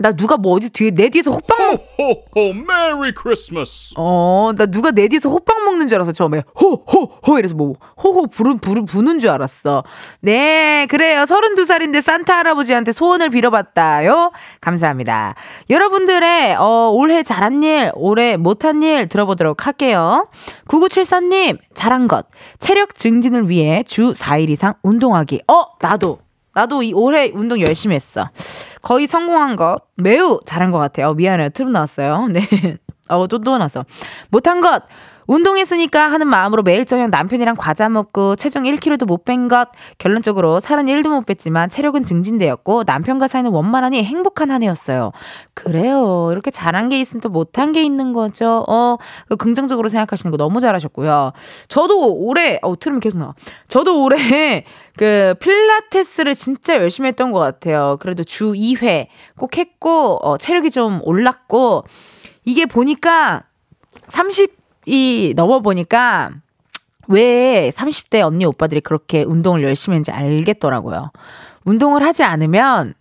나 누가 뭐 어디 뒤에 내 뒤에서 호빵 먹 호호 Merry Christmas 어, 나 누가 내 뒤에서 호빵 먹는 줄 알았어, 처음에. 호, 호, 호, 이래서 뭐, 호호 부르, 부르, 부는 줄 알았어. 네, 그래요. 32살인데 산타 할아버지한테 소원을 빌어봤다요. 감사합니다. 여러분들의, 어, 올해 잘한 일, 올해 못한 일 들어보도록 할게요. 9974님, 잘한 것. 체력 증진을 위해 주 4일 이상 운동하기. 어, 나도. 나도 이 올해 운동 열심히 했어. 거의 성공한 것 매우 잘한 것 같아요. 미안해요. 트름 나왔어요. 네. 어, 또, 또 나왔어. 못한 것. 운동했으니까 하는 마음으로 매일 저녁 남편이랑 과자 먹고 체중 1kg도 못 뺀 것. 결론적으로 살은 1도 못 뺐지만 체력은 증진되었고 남편과 사이는 원만하니 행복한 한 해였어요. 그래요. 이렇게 잘한 게 있으면 또 못한 게 있는 거죠. 어, 그 긍정적으로 생각하시는 거 너무 잘하셨고요. 저도 올해, 어, 트름이 계속 나와. 저도 올해 그 필라테스를 진짜 열심히 했던 것 같아요. 그래도 주 2회 꼭 했고, 어, 체력이 좀 올랐고, 이게 보니까 30 이 넘어보니까 왜 30대 언니 오빠들이 그렇게 운동을 열심히 했는지 알겠더라고요. 운동을 하지 않으면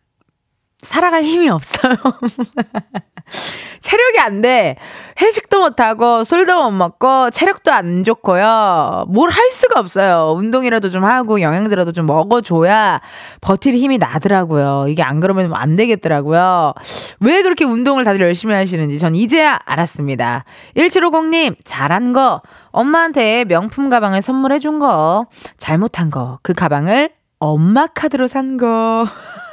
살아갈 힘이 없어요. 체력이 안 돼. 회식도 못하고, 술도 못 먹고, 체력도 안 좋고요. 뭘 할 수가 없어요. 운동이라도 좀 하고, 영양제라도 좀 먹어줘야 버틸 힘이 나더라고요. 이게 안 그러면 안 되겠더라고요. 왜 그렇게 운동을 다들 열심히 하시는지 전 이제야 알았습니다. 1750님, 잘한 거. 엄마한테 명품 가방을 선물해준 거. 잘못한 거. 그 가방을 엄마 카드로 산 거.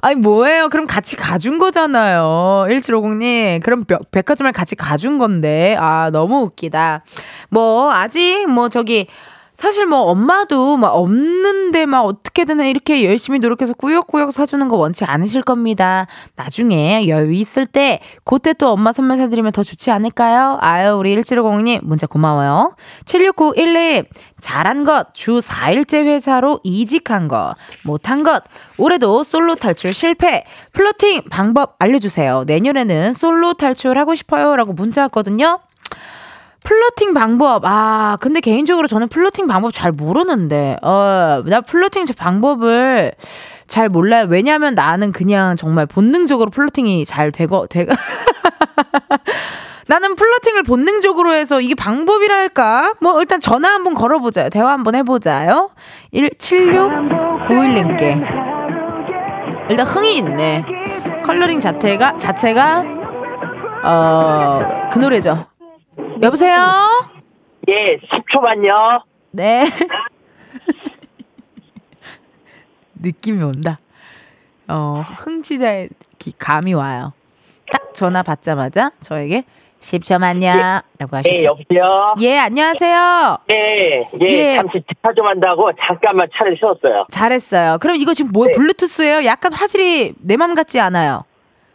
아니 뭐예요? 그럼 같이 가준 거잖아요. 1750님. 그럼 벽- 백화점을 같이 가준 건데. 아, 너무 웃기다. 뭐 아직 뭐 저기 사실 뭐 엄마도 막 없는데 막 어떻게든 이렇게 열심히 노력해서 꾸역꾸역 사주는 거 원치 않으실 겁니다. 나중에 여유 있을 때 그때 또 엄마 선물 사드리면 더 좋지 않을까요? 아유 우리 1750님 문자 고마워요. 7691님 잘한 것 주 4일째 회사로 이직한 것 못한 것 올해도 솔로 탈출 실패 플로팅 방법 알려주세요. 내년에는 솔로 탈출하고 싶어요 라고 문자 왔거든요. flirting 방법. 아, 근데 개인적으로 저는 flirting 방법 잘 모르는데. 어, 나 flirting 방법을 잘 몰라요. 왜냐면 나는 그냥 정말 본능적으로 flirting이 잘 되고, 되가. 나는 flirting을 본능적으로 해서 이게 방법이랄까? 뭐 일단 전화 한번 걸어보자요. 대화 한번 해보자요. 17691님께. 일단 흥이 있네. 컬러링 자체가, 자체가, 어, 그 노래죠. 여보세요? 예, 10초만요. 네. 느낌이 온다. 어, 흥취자의 기- 감이 와요. 딱 전화 받자마자 저에게 10초만요. 라고 하셨죠. 예, 여보세요? 예, 안녕하세요. 예, 예, 예. 잠시 집화 좀 한다고 잠깐만 차를 세웠어요. 잘했어요. 그럼 이거 지금 뭐예요? 네. 블루투스예요? 약간 화질이 내 맘 같지 않아요.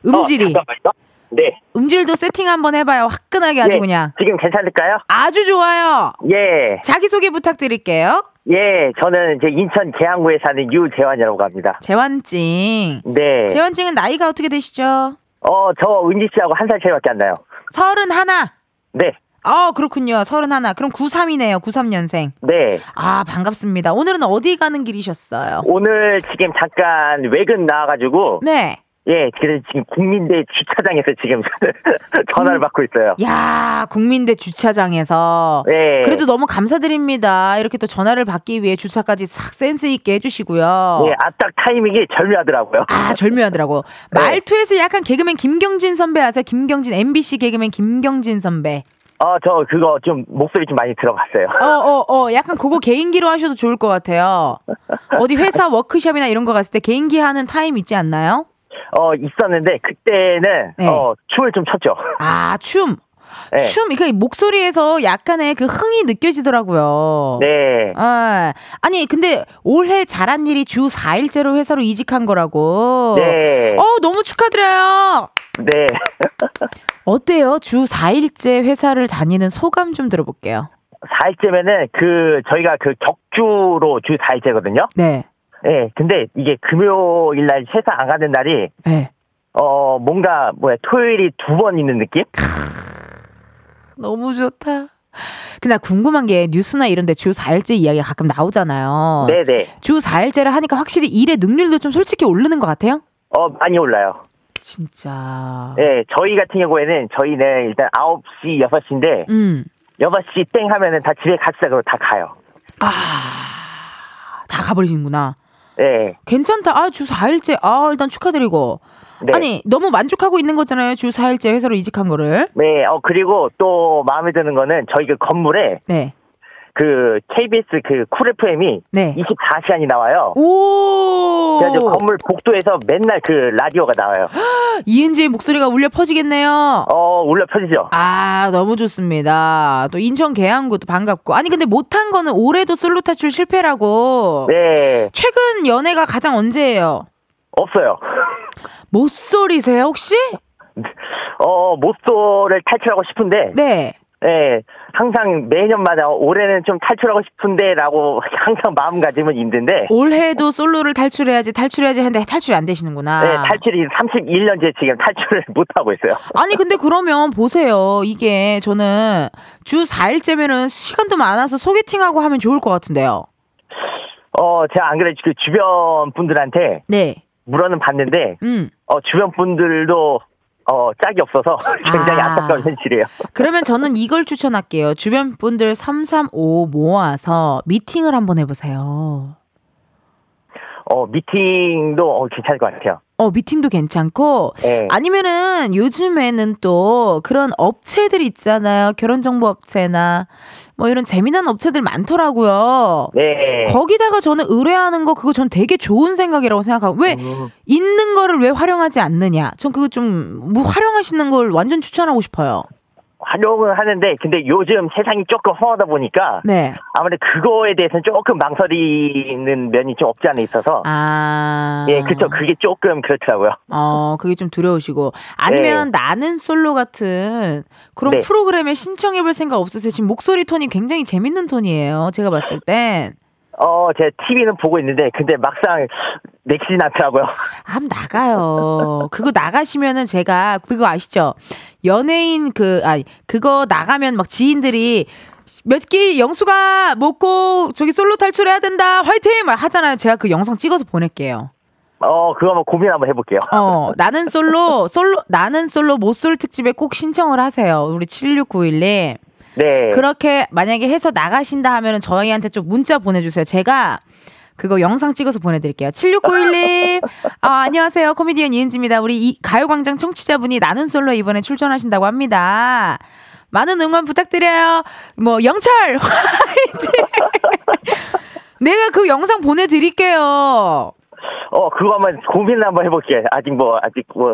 음질이. 어. 네. 음질도 세팅 한번 해봐요. 화끈하게 아주 예, 그냥. 지금 괜찮을까요? 아주 좋아요. 예, 자기소개 부탁드릴게요. 예, 저는 이제 인천 계양구에 사는 유재환이라고 합니다. 재환증. 네. 재환증은 나이가 어떻게 되시죠? 어, 저 은지 씨하고 한 살 차이밖에 안 나요. 서른 하나. 네, 어, 그렇군요. 서른 하나. 그럼 93이네요. 93년생. 네. 아, 반갑습니다. 오늘은 어디 가는 길이셨어요? 오늘 지금 잠깐 외근 나와가지고, 네. 예, 그래서 지금 국민대 주차장에서 지금 전화를 국- 받고 있어요. 야, 국민대 주차장에서. 네. 그래도 너무 감사드립니다. 이렇게 또 전화를 받기 위해 주차까지 싹 센스 있게 해주시고요. 예, 아, 딱 타이밍이 절묘하더라고요. 아, 절묘하더라고. 네. 말투에서 약간 개그맨 김경진 선배 아세요? 김경진, MBC 개그맨 김경진 선배. 어, 저 그거 좀 목소리 좀 많이 들어갔어요. 어, 어, 어, 약간 그거 개인기로 하셔도 좋을 것 같아요. 어디 회사 워크숍이나 이런 거 갔을 때 개인기 하는 타임 있지 않나요? 어, 있었는데 그때는 네. 어, 춤을 좀 췄죠. 아, 춤. 네. 춤, 그러니까 목소리에서 약간의 그 흥이 느껴지더라고요. 네. 아, 아니, 근데 올해 잘한 일이 주 4일째로 회사로 이직한 거라고. 네. 어, 너무 축하드려요. 네. 어때요? 주 4일째 회사를 다니는 소감 좀 들어볼게요. 4일째면은 그 저희가 그 격주로 주 4일째거든요. 네. 예. 근데 이게 금요일 날 회사 안 가는 날이 네. 어, 뭔가 뭐야 토요일이 두 번 있는 느낌? 너무 좋다. 근데 나 궁금한 게 뉴스나 이런 데 주 4일째 이야기가 가끔 나오잖아요. 네, 네. 주 4일째를 하니까 확실히 일의 능률도 좀 솔직히 오르는 것 같아요? 어, 많이 올라요. 진짜. 예, 저희 같은 경우에는 저희는 일단 9시, 6시인데 음. 6시 땡 하면은 다 집에 갑시다 그러고 다 가요. 아. 다 가버리시는구나. 예. 괜찮다. 아, 주 4일제. 아, 일단 축하드리고. 네. 아니, 너무 만족하고 있는 거잖아요. 주 4일제 회사로 이직한 거를. 네, 어, 그리고 또 마음에 드는 거는 저희 그 건물에 네. 그 KBS 그 Cool FM이 네. 24시간이 나와요. 오! 그래가지고 건물 복도에서 맨날 그 라디오가 나와요. 이은지의 목소리가 울려 퍼지겠네요. 어, 울려 펴지죠? 아, 너무 좋습니다. 또 인천 계양구도 반갑고. 아니, 근데 못한 거는 올해도 솔로 탈출 실패라고. 네, 최근 연애가 가장 언제예요? 없어요. 모쏠이세요, 혹시? 어, 모쏠을 탈출하고 싶은데, 네. 네, 항상 매년마다 올해는 좀 탈출하고 싶은데라고 항상 마음가짐은 있는데, 올해도 솔로를 탈출해야지, 탈출해야지 했는데 탈출이 안 되시는구나. 네, 탈출이 31년째 지금 탈출을 못 하고 있어요. 아니 근데 그러면 보세요. 이게 저는 주 4일째면은 시간도 많아서 소개팅하고 하면 좋을 것 같은데요. 어, 제가 안 그래도 그 주변 분들한테 네. 물어는 봤는데, 음. 어, 주변 분들도 어, 짝이 없어서 굉장히 아. 안타까운 현실이에요. 그러면 저는 이걸 추천할게요. 주변 분들 335 모아서 미팅을 한번 해보세요. 어, 미팅도 어, 괜찮을 것 같아요. 어, 미팅도 괜찮고, 네. 아니면은 요즘에는 또 그런 업체들 있잖아요. 결혼 정보 업체나 뭐 이런 재미난 업체들 많더라고요. 네. 거기다가 저는 의뢰하는 거 그거 전 되게 좋은 생각이라고 생각하고 왜 음. 있는 거를 왜 활용하지 않느냐 전 그거 좀 뭐 활용하시는 걸 완전 추천하고 싶어요 활용을 하는데 근데 요즘 세상이 조금 험하다 보니까 네 아무래도 그거에 대해서는 조금 망설이는 면이 좀 없지 않아 있어서 아. 예, 그쵸. 그게 조금 그렇더라고요. 어, 그게 좀 두려우시고. 아니면 나는 솔로 같은 그런 네. 프로그램에 신청해볼 생각 없으세요? 지금 목소리 톤이 굉장히 재밌는 톤이에요. 제가 봤을 땐. 어, 제가 TV는 보고 있는데 근데 막상 내키진 않더라고요. 한번 나가요. 그거 나가시면은 제가 그거 아시죠? 연예인 그 아니 그거 나가면 막 지인들이 몇 끼 영수가 먹고 저기 솔로 탈출해야 된다 화이팅 막 하잖아요. 제가 그 영상 찍어서 보낼게요. 어, 그거 한번 고민 한번 해볼게요. 어 나는 솔로 솔로 나는 솔로 못솔 특집에 꼭 신청을 하세요. 우리 7691님. 네. 그렇게 만약에 해서 나가신다 하면은 저희한테 좀 문자 보내주세요. 제가 그거 영상 찍어서 보내드릴게요. 7691님, 아, 안녕하세요. 코미디언 이은지입니다. 우리 이 가요광장 청취자분이 나는 솔로 이번에 출전하신다고 합니다. 많은 응원 부탁드려요. 뭐, 영철! 화이팅! 내가 그 영상 보내드릴게요. 어, 그거 한번 고민 한번 해볼게. 아직 뭐, 아직 뭐,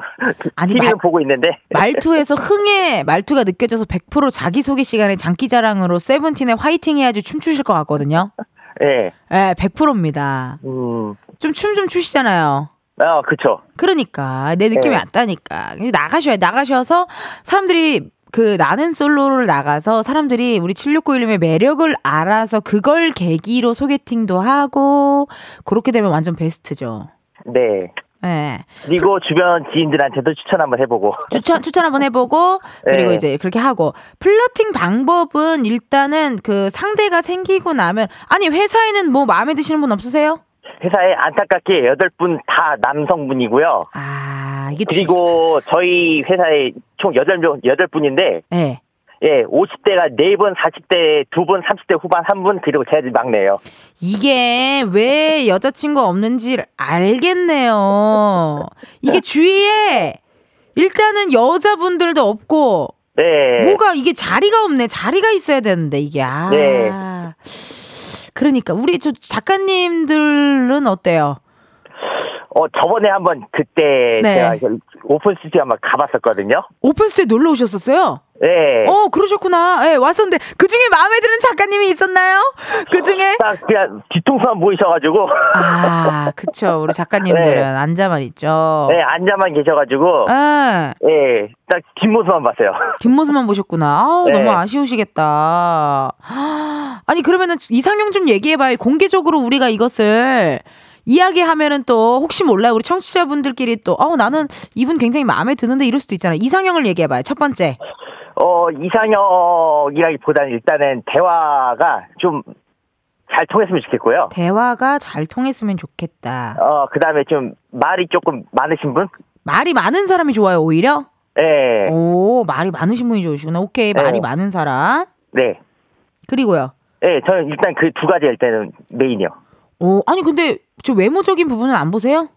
아니, TV는 말- 보고 있는데. 말투에서 흥의 말투가 느껴져서 100% 자기소개 시간에 장기자랑으로 세븐틴의 화이팅 해야지 춤추실 것 같거든요. 예. 예, 100%입니다. 음, 좀 춤 좀 추시잖아요. 어, 그쵸. 그러니까 내 느낌이 네. 왔다니까 나가셔야 나가셔서 사람들이 그 나는 솔로를 나가서 사람들이 우리 7691님의 매력을 알아서 그걸 계기로 소개팅도 하고 그렇게 되면 완전 베스트죠. 네. 예. 그리고 주변 지인들한테도 추천 한번 해보고. 추천 추천 한번 해보고 그리고 네. 이제 그렇게 하고 플러팅 방법은 일단은 그 상대가 생기고 나면 아니 회사에는 뭐 마음에 드시는 분 없으세요? 회사에 안타깝게 여덟 분 다 남성분이고요. 아 이게 주- 그리고 저희 회사에 총 여덟 명, 여덟 분인데, 예. 예, 50대가 네 분, 40대 두 분, 30대 후반 한 분, 그리고 제가 막내예요. 이게 왜 여자친구 없는지 알겠네요. 이게 주위에 일단은 여자분들도 없고 네. 뭐가 이게 자리가 없네. 자리가 있어야 되는데 이게 아. 네. 그러니까 우리 저 작가님들은 어때요? 어, 저번에 한번 그때 네. 제가 오픈 스튜디오 한번 가봤었거든요. 오픈스에 놀러 오셨었어요? 네. 어, 그러셨구나. 예, 왔었는데 그 중에 마음에 드는 작가님이 있었나요? 그 중에 딱 그냥 뒤통수만 보이셔가지고. 아, 그쵸. 우리 작가님들은 네. 앉아만 있죠. 네, 앉아만 계셔가지고. 예. 예, 딱 뒷모습만 봤어요. 뒷모습만 보셨구나. 아, 네. 너무 아쉬우시겠다. 아니 그러면은 이상형 좀 얘기해봐요. 공개적으로 우리가 이것을 이야기하면은 또 혹시 몰라요. 우리 청취자분들끼리 또 어, 나는 이분 굉장히 마음에 드는데 이럴 수도 있잖아요. 이상형을 얘기해봐요. 첫 번째. 어, 이상형이라기보다는 일단은 대화가 좀 잘 통했으면 좋겠고요. 대화가 잘 통했으면 좋겠다. 어, 그 다음에 좀 말이 조금 많으신 분? 말이 많은 사람이 좋아요. 오히려. 예, 오 말이 많으신 분이 좋으시구나. 오케이 말이 네. 많은 사람. 네. 그리고요. 예, 저는 일단 그 두 가지 일단은 메인이요. 오 아니 근데 저 외모적인 부분은 안 보세요?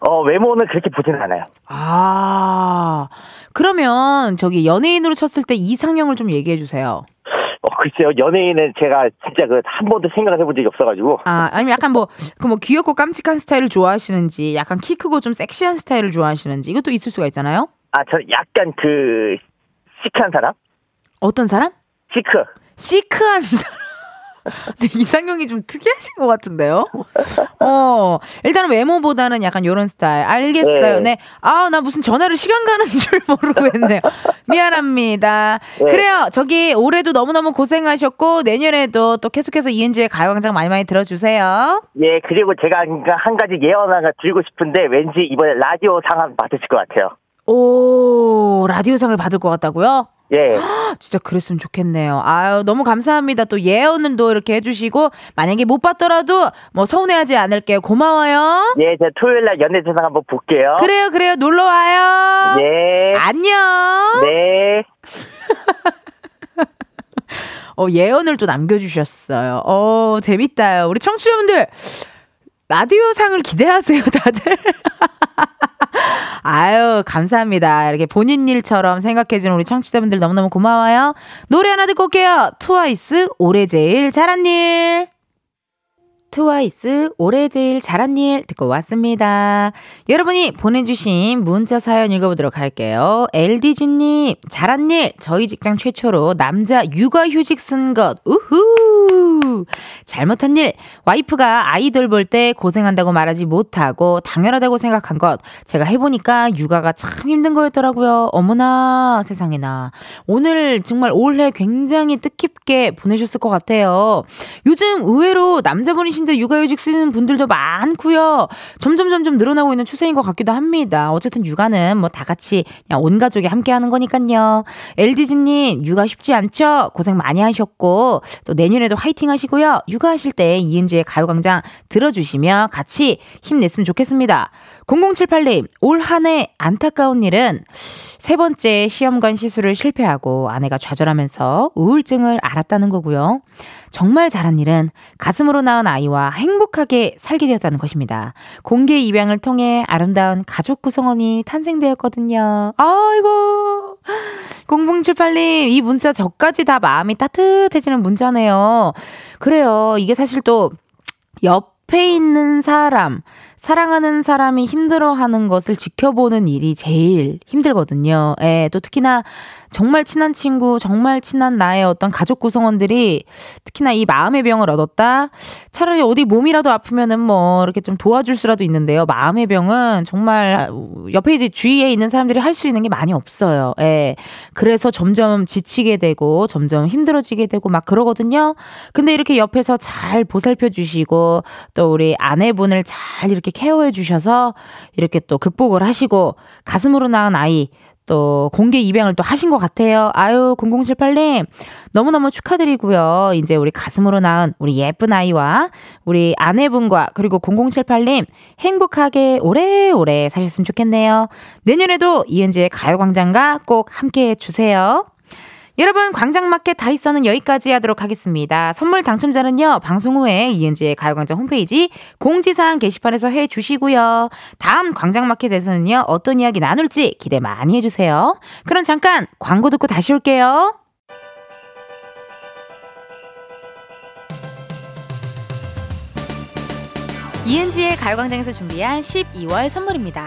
어, 외모는 그렇게 보지는 않아요. 아, 그러면 저기 연예인으로 쳤을 때 이상형을 좀 얘기해 주세요. 어, 글쎄요, 연예인은 제가 진짜 그 한 번도 생각을 해본 적이 없어가지고. 아, 아니면 약간 뭐, 그 뭐 귀엽고 깜찍한 스타일을 좋아하시는지, 약간 키 크고 좀 섹시한 스타일을 좋아하시는지, 이것도 있을 수가 있잖아요? 아, 저는 약간 그, chic한 사람? 어떤 사람? chic. chic한 사람. 근데 이상형이 좀 특이하신 것 같은데요? 어, 일단은 외모보다는 약간 요런 스타일. 알겠어요. 네. 네. 아, 나 무슨 전화를 시간 가는 줄 모르고 했네요. 미안합니다. 네. 그래요. 저기 올해도 너무너무 고생하셨고, 내년에도 또 계속해서 이은지의 가요광장 많이 많이 들어주세요. 예, 그리고 제가 한 가지 예언 하나 드리고 싶은데 왠지 이번에 라디오 상을 받으실 것 같아요. 오, 라디오상을 받을 것 같다고요? 예. 진짜 그랬으면 좋겠네요. 아유, 너무 감사합니다. 또 예언을도 이렇게 해주시고, 만약에 못 받더라도 뭐 서운해하지 않을게요. 고마워요. 예, 제가 토요일 날 연예대상 한번 볼게요. 그래요, 그래요. 놀러 와요. 예. 안녕. 네. 어, 예언을 또 남겨주셨어요. 어, 재밌다요. 우리 청취자분들, 라디오상을 기대하세요, 다들. 아유, 감사합니다. 이렇게 본인 일처럼 생각해주는 우리 청취자분들 너무너무 고마워요. 노래 하나 듣고 올게요. 트와이스, 올해 제일 잘한 일. 트와이스 올해 제일 잘한 일 듣고 왔습니다. 여러분이 보내주신 문자 사연 읽어보도록 할게요. LDG님 잘한 일 저희 직장 최초로 남자 육아휴직 쓴 것 우후 잘못한 일 와이프가 아이돌 볼 때 고생한다고 말하지 못하고 당연하다고 생각한 것 제가 해보니까 육아가 참 힘든 거였더라고요. 어머나 세상에나 오늘 정말 올해 굉장히 뜻깊게 보내셨을 것 같아요. 요즘 의외로 남자분이신데 육아휴직 쓰는 분들도 많고요. 점점 점점 늘어나고 있는 추세인 것 같기도 합니다. 어쨌든 육아는 뭐 다 같이 그냥 온 가족이 함께 하는 거니까요. LDG님 육아 쉽지 않죠? 고생 많이 하셨고 또 내년에도 화이팅 하시고 요. 육아하실 때 이은지의 가요광장 들어주시며 같이 힘냈으면 좋겠습니다. 0078님 올 한 해 안타까운 일은 세 번째 시험관 시술을 실패하고 아내가 좌절하면서 우울증을 앓았다는 거고요. 정말 잘한 일은 가슴으로 낳은 아이와 행복하게 살게 되었다는 것입니다. 공개 입양을 통해 아름다운 가족 구성원이 탄생되었거든요. 아이고. 0078님, 이 문자 저까지 다 마음이 따뜻해지는 문자네요. 그래요. 이게 사실 또 옆에 있는 사람, 사랑하는 사람이 힘들어하는 것을 지켜보는 일이 제일 힘들거든요. 예, 또 특히나 정말 친한 친구, 정말 친한 나의 어떤 가족 구성원들이 특히나 이 마음의 병을 얻었다? 차라리 어디 몸이라도 아프면은 뭐 이렇게 좀 도와줄 수라도 있는데요. 마음의 병은 정말 옆에 이제 주위에 있는 사람들이 할 수 있는 게 많이 없어요. 예. 그래서 점점 지치게 되고 점점 힘들어지게 되고 막 그러거든요. 근데 이렇게 옆에서 잘 보살펴 주시고 또 우리 아내분을 잘 이렇게 케어해 주셔서 이렇게 또 극복을 하시고 가슴으로 낳은 아이 또 공개 입양을 또 하신 것 같아요. 아유, 0078님, 너무너무 축하드리고요. 이제 우리 가슴으로 낳은 우리 예쁜 아이와 우리 아내분과 그리고 0078님 행복하게 오래오래 사셨으면 좋겠네요. 내년에도 이은지의 가요광장과 꼭 함께 해 주세요. 여러분 광장마켓 다이서는 여기까지 하도록 하겠습니다. 선물 당첨자는요. 방송 후에 이은지의 가요광장 홈페이지 공지사항 게시판에서 해주시고요. 다음 광장마켓에서는요. 어떤 이야기 나눌지 기대 많이 해주세요. 그럼 잠깐 광고 듣고 다시 올게요. 이은지의 가요광장에서 준비한 12월 선물입니다.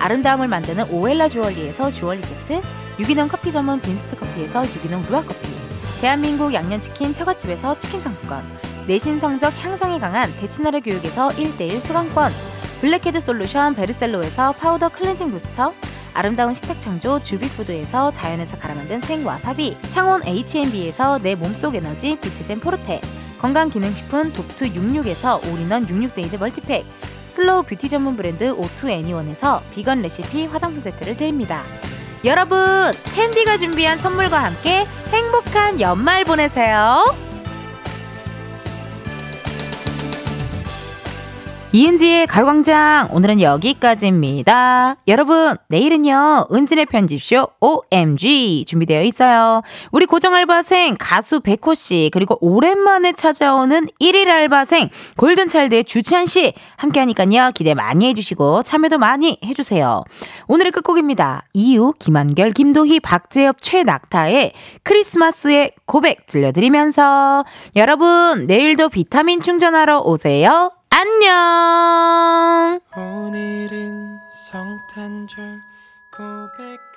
아름다움을 만드는 오엘라 주얼리에서 주얼리 세트, 유기농 커피 전문 빈스트 커피에서 유기농 루아 커피, 대한민국 양념치킨 처갓집에서 치킨 상품권, 내신 성적 향상에 강한 대치나래 교육에서 1대1 수강권, blackhead solution 베르셀로에서 파우더 cleansing booster, 아름다운 식탁 창조 주비푸드에서 자연에서 갈아 만든 생와사비, 창원 H&B에서 내 몸속 에너지 비트젠 포르테, 건강기능식품 독트 66에서 all-in-one 66 days multipack, slow beauty 전문 브랜드 오투 애니원에서 vegan recipe 화장품 세트를 드립니다. 여러분, 땡디가 준비한 선물과 함께 행복한 연말 보내세요. 이은지의 가요광장 오늘은 여기까지입니다. 여러분 내일은요 은진의 편집쇼 OMG 준비되어 있어요. 우리 고정 알바생 가수 백호 씨 그리고 오랜만에 찾아오는 1일 알바생 골든차일드의 주찬 씨 함께하니까요 기대 많이 해주시고 참여도 많이 해주세요. 오늘의 끝곡입니다. 이유 김한결 김도희 박재엽 최낙타의 크리스마스의 고백 들려드리면서 여러분 내일도 비타민 충전하러 오세요. 안녕. 오늘은 성탄절 고백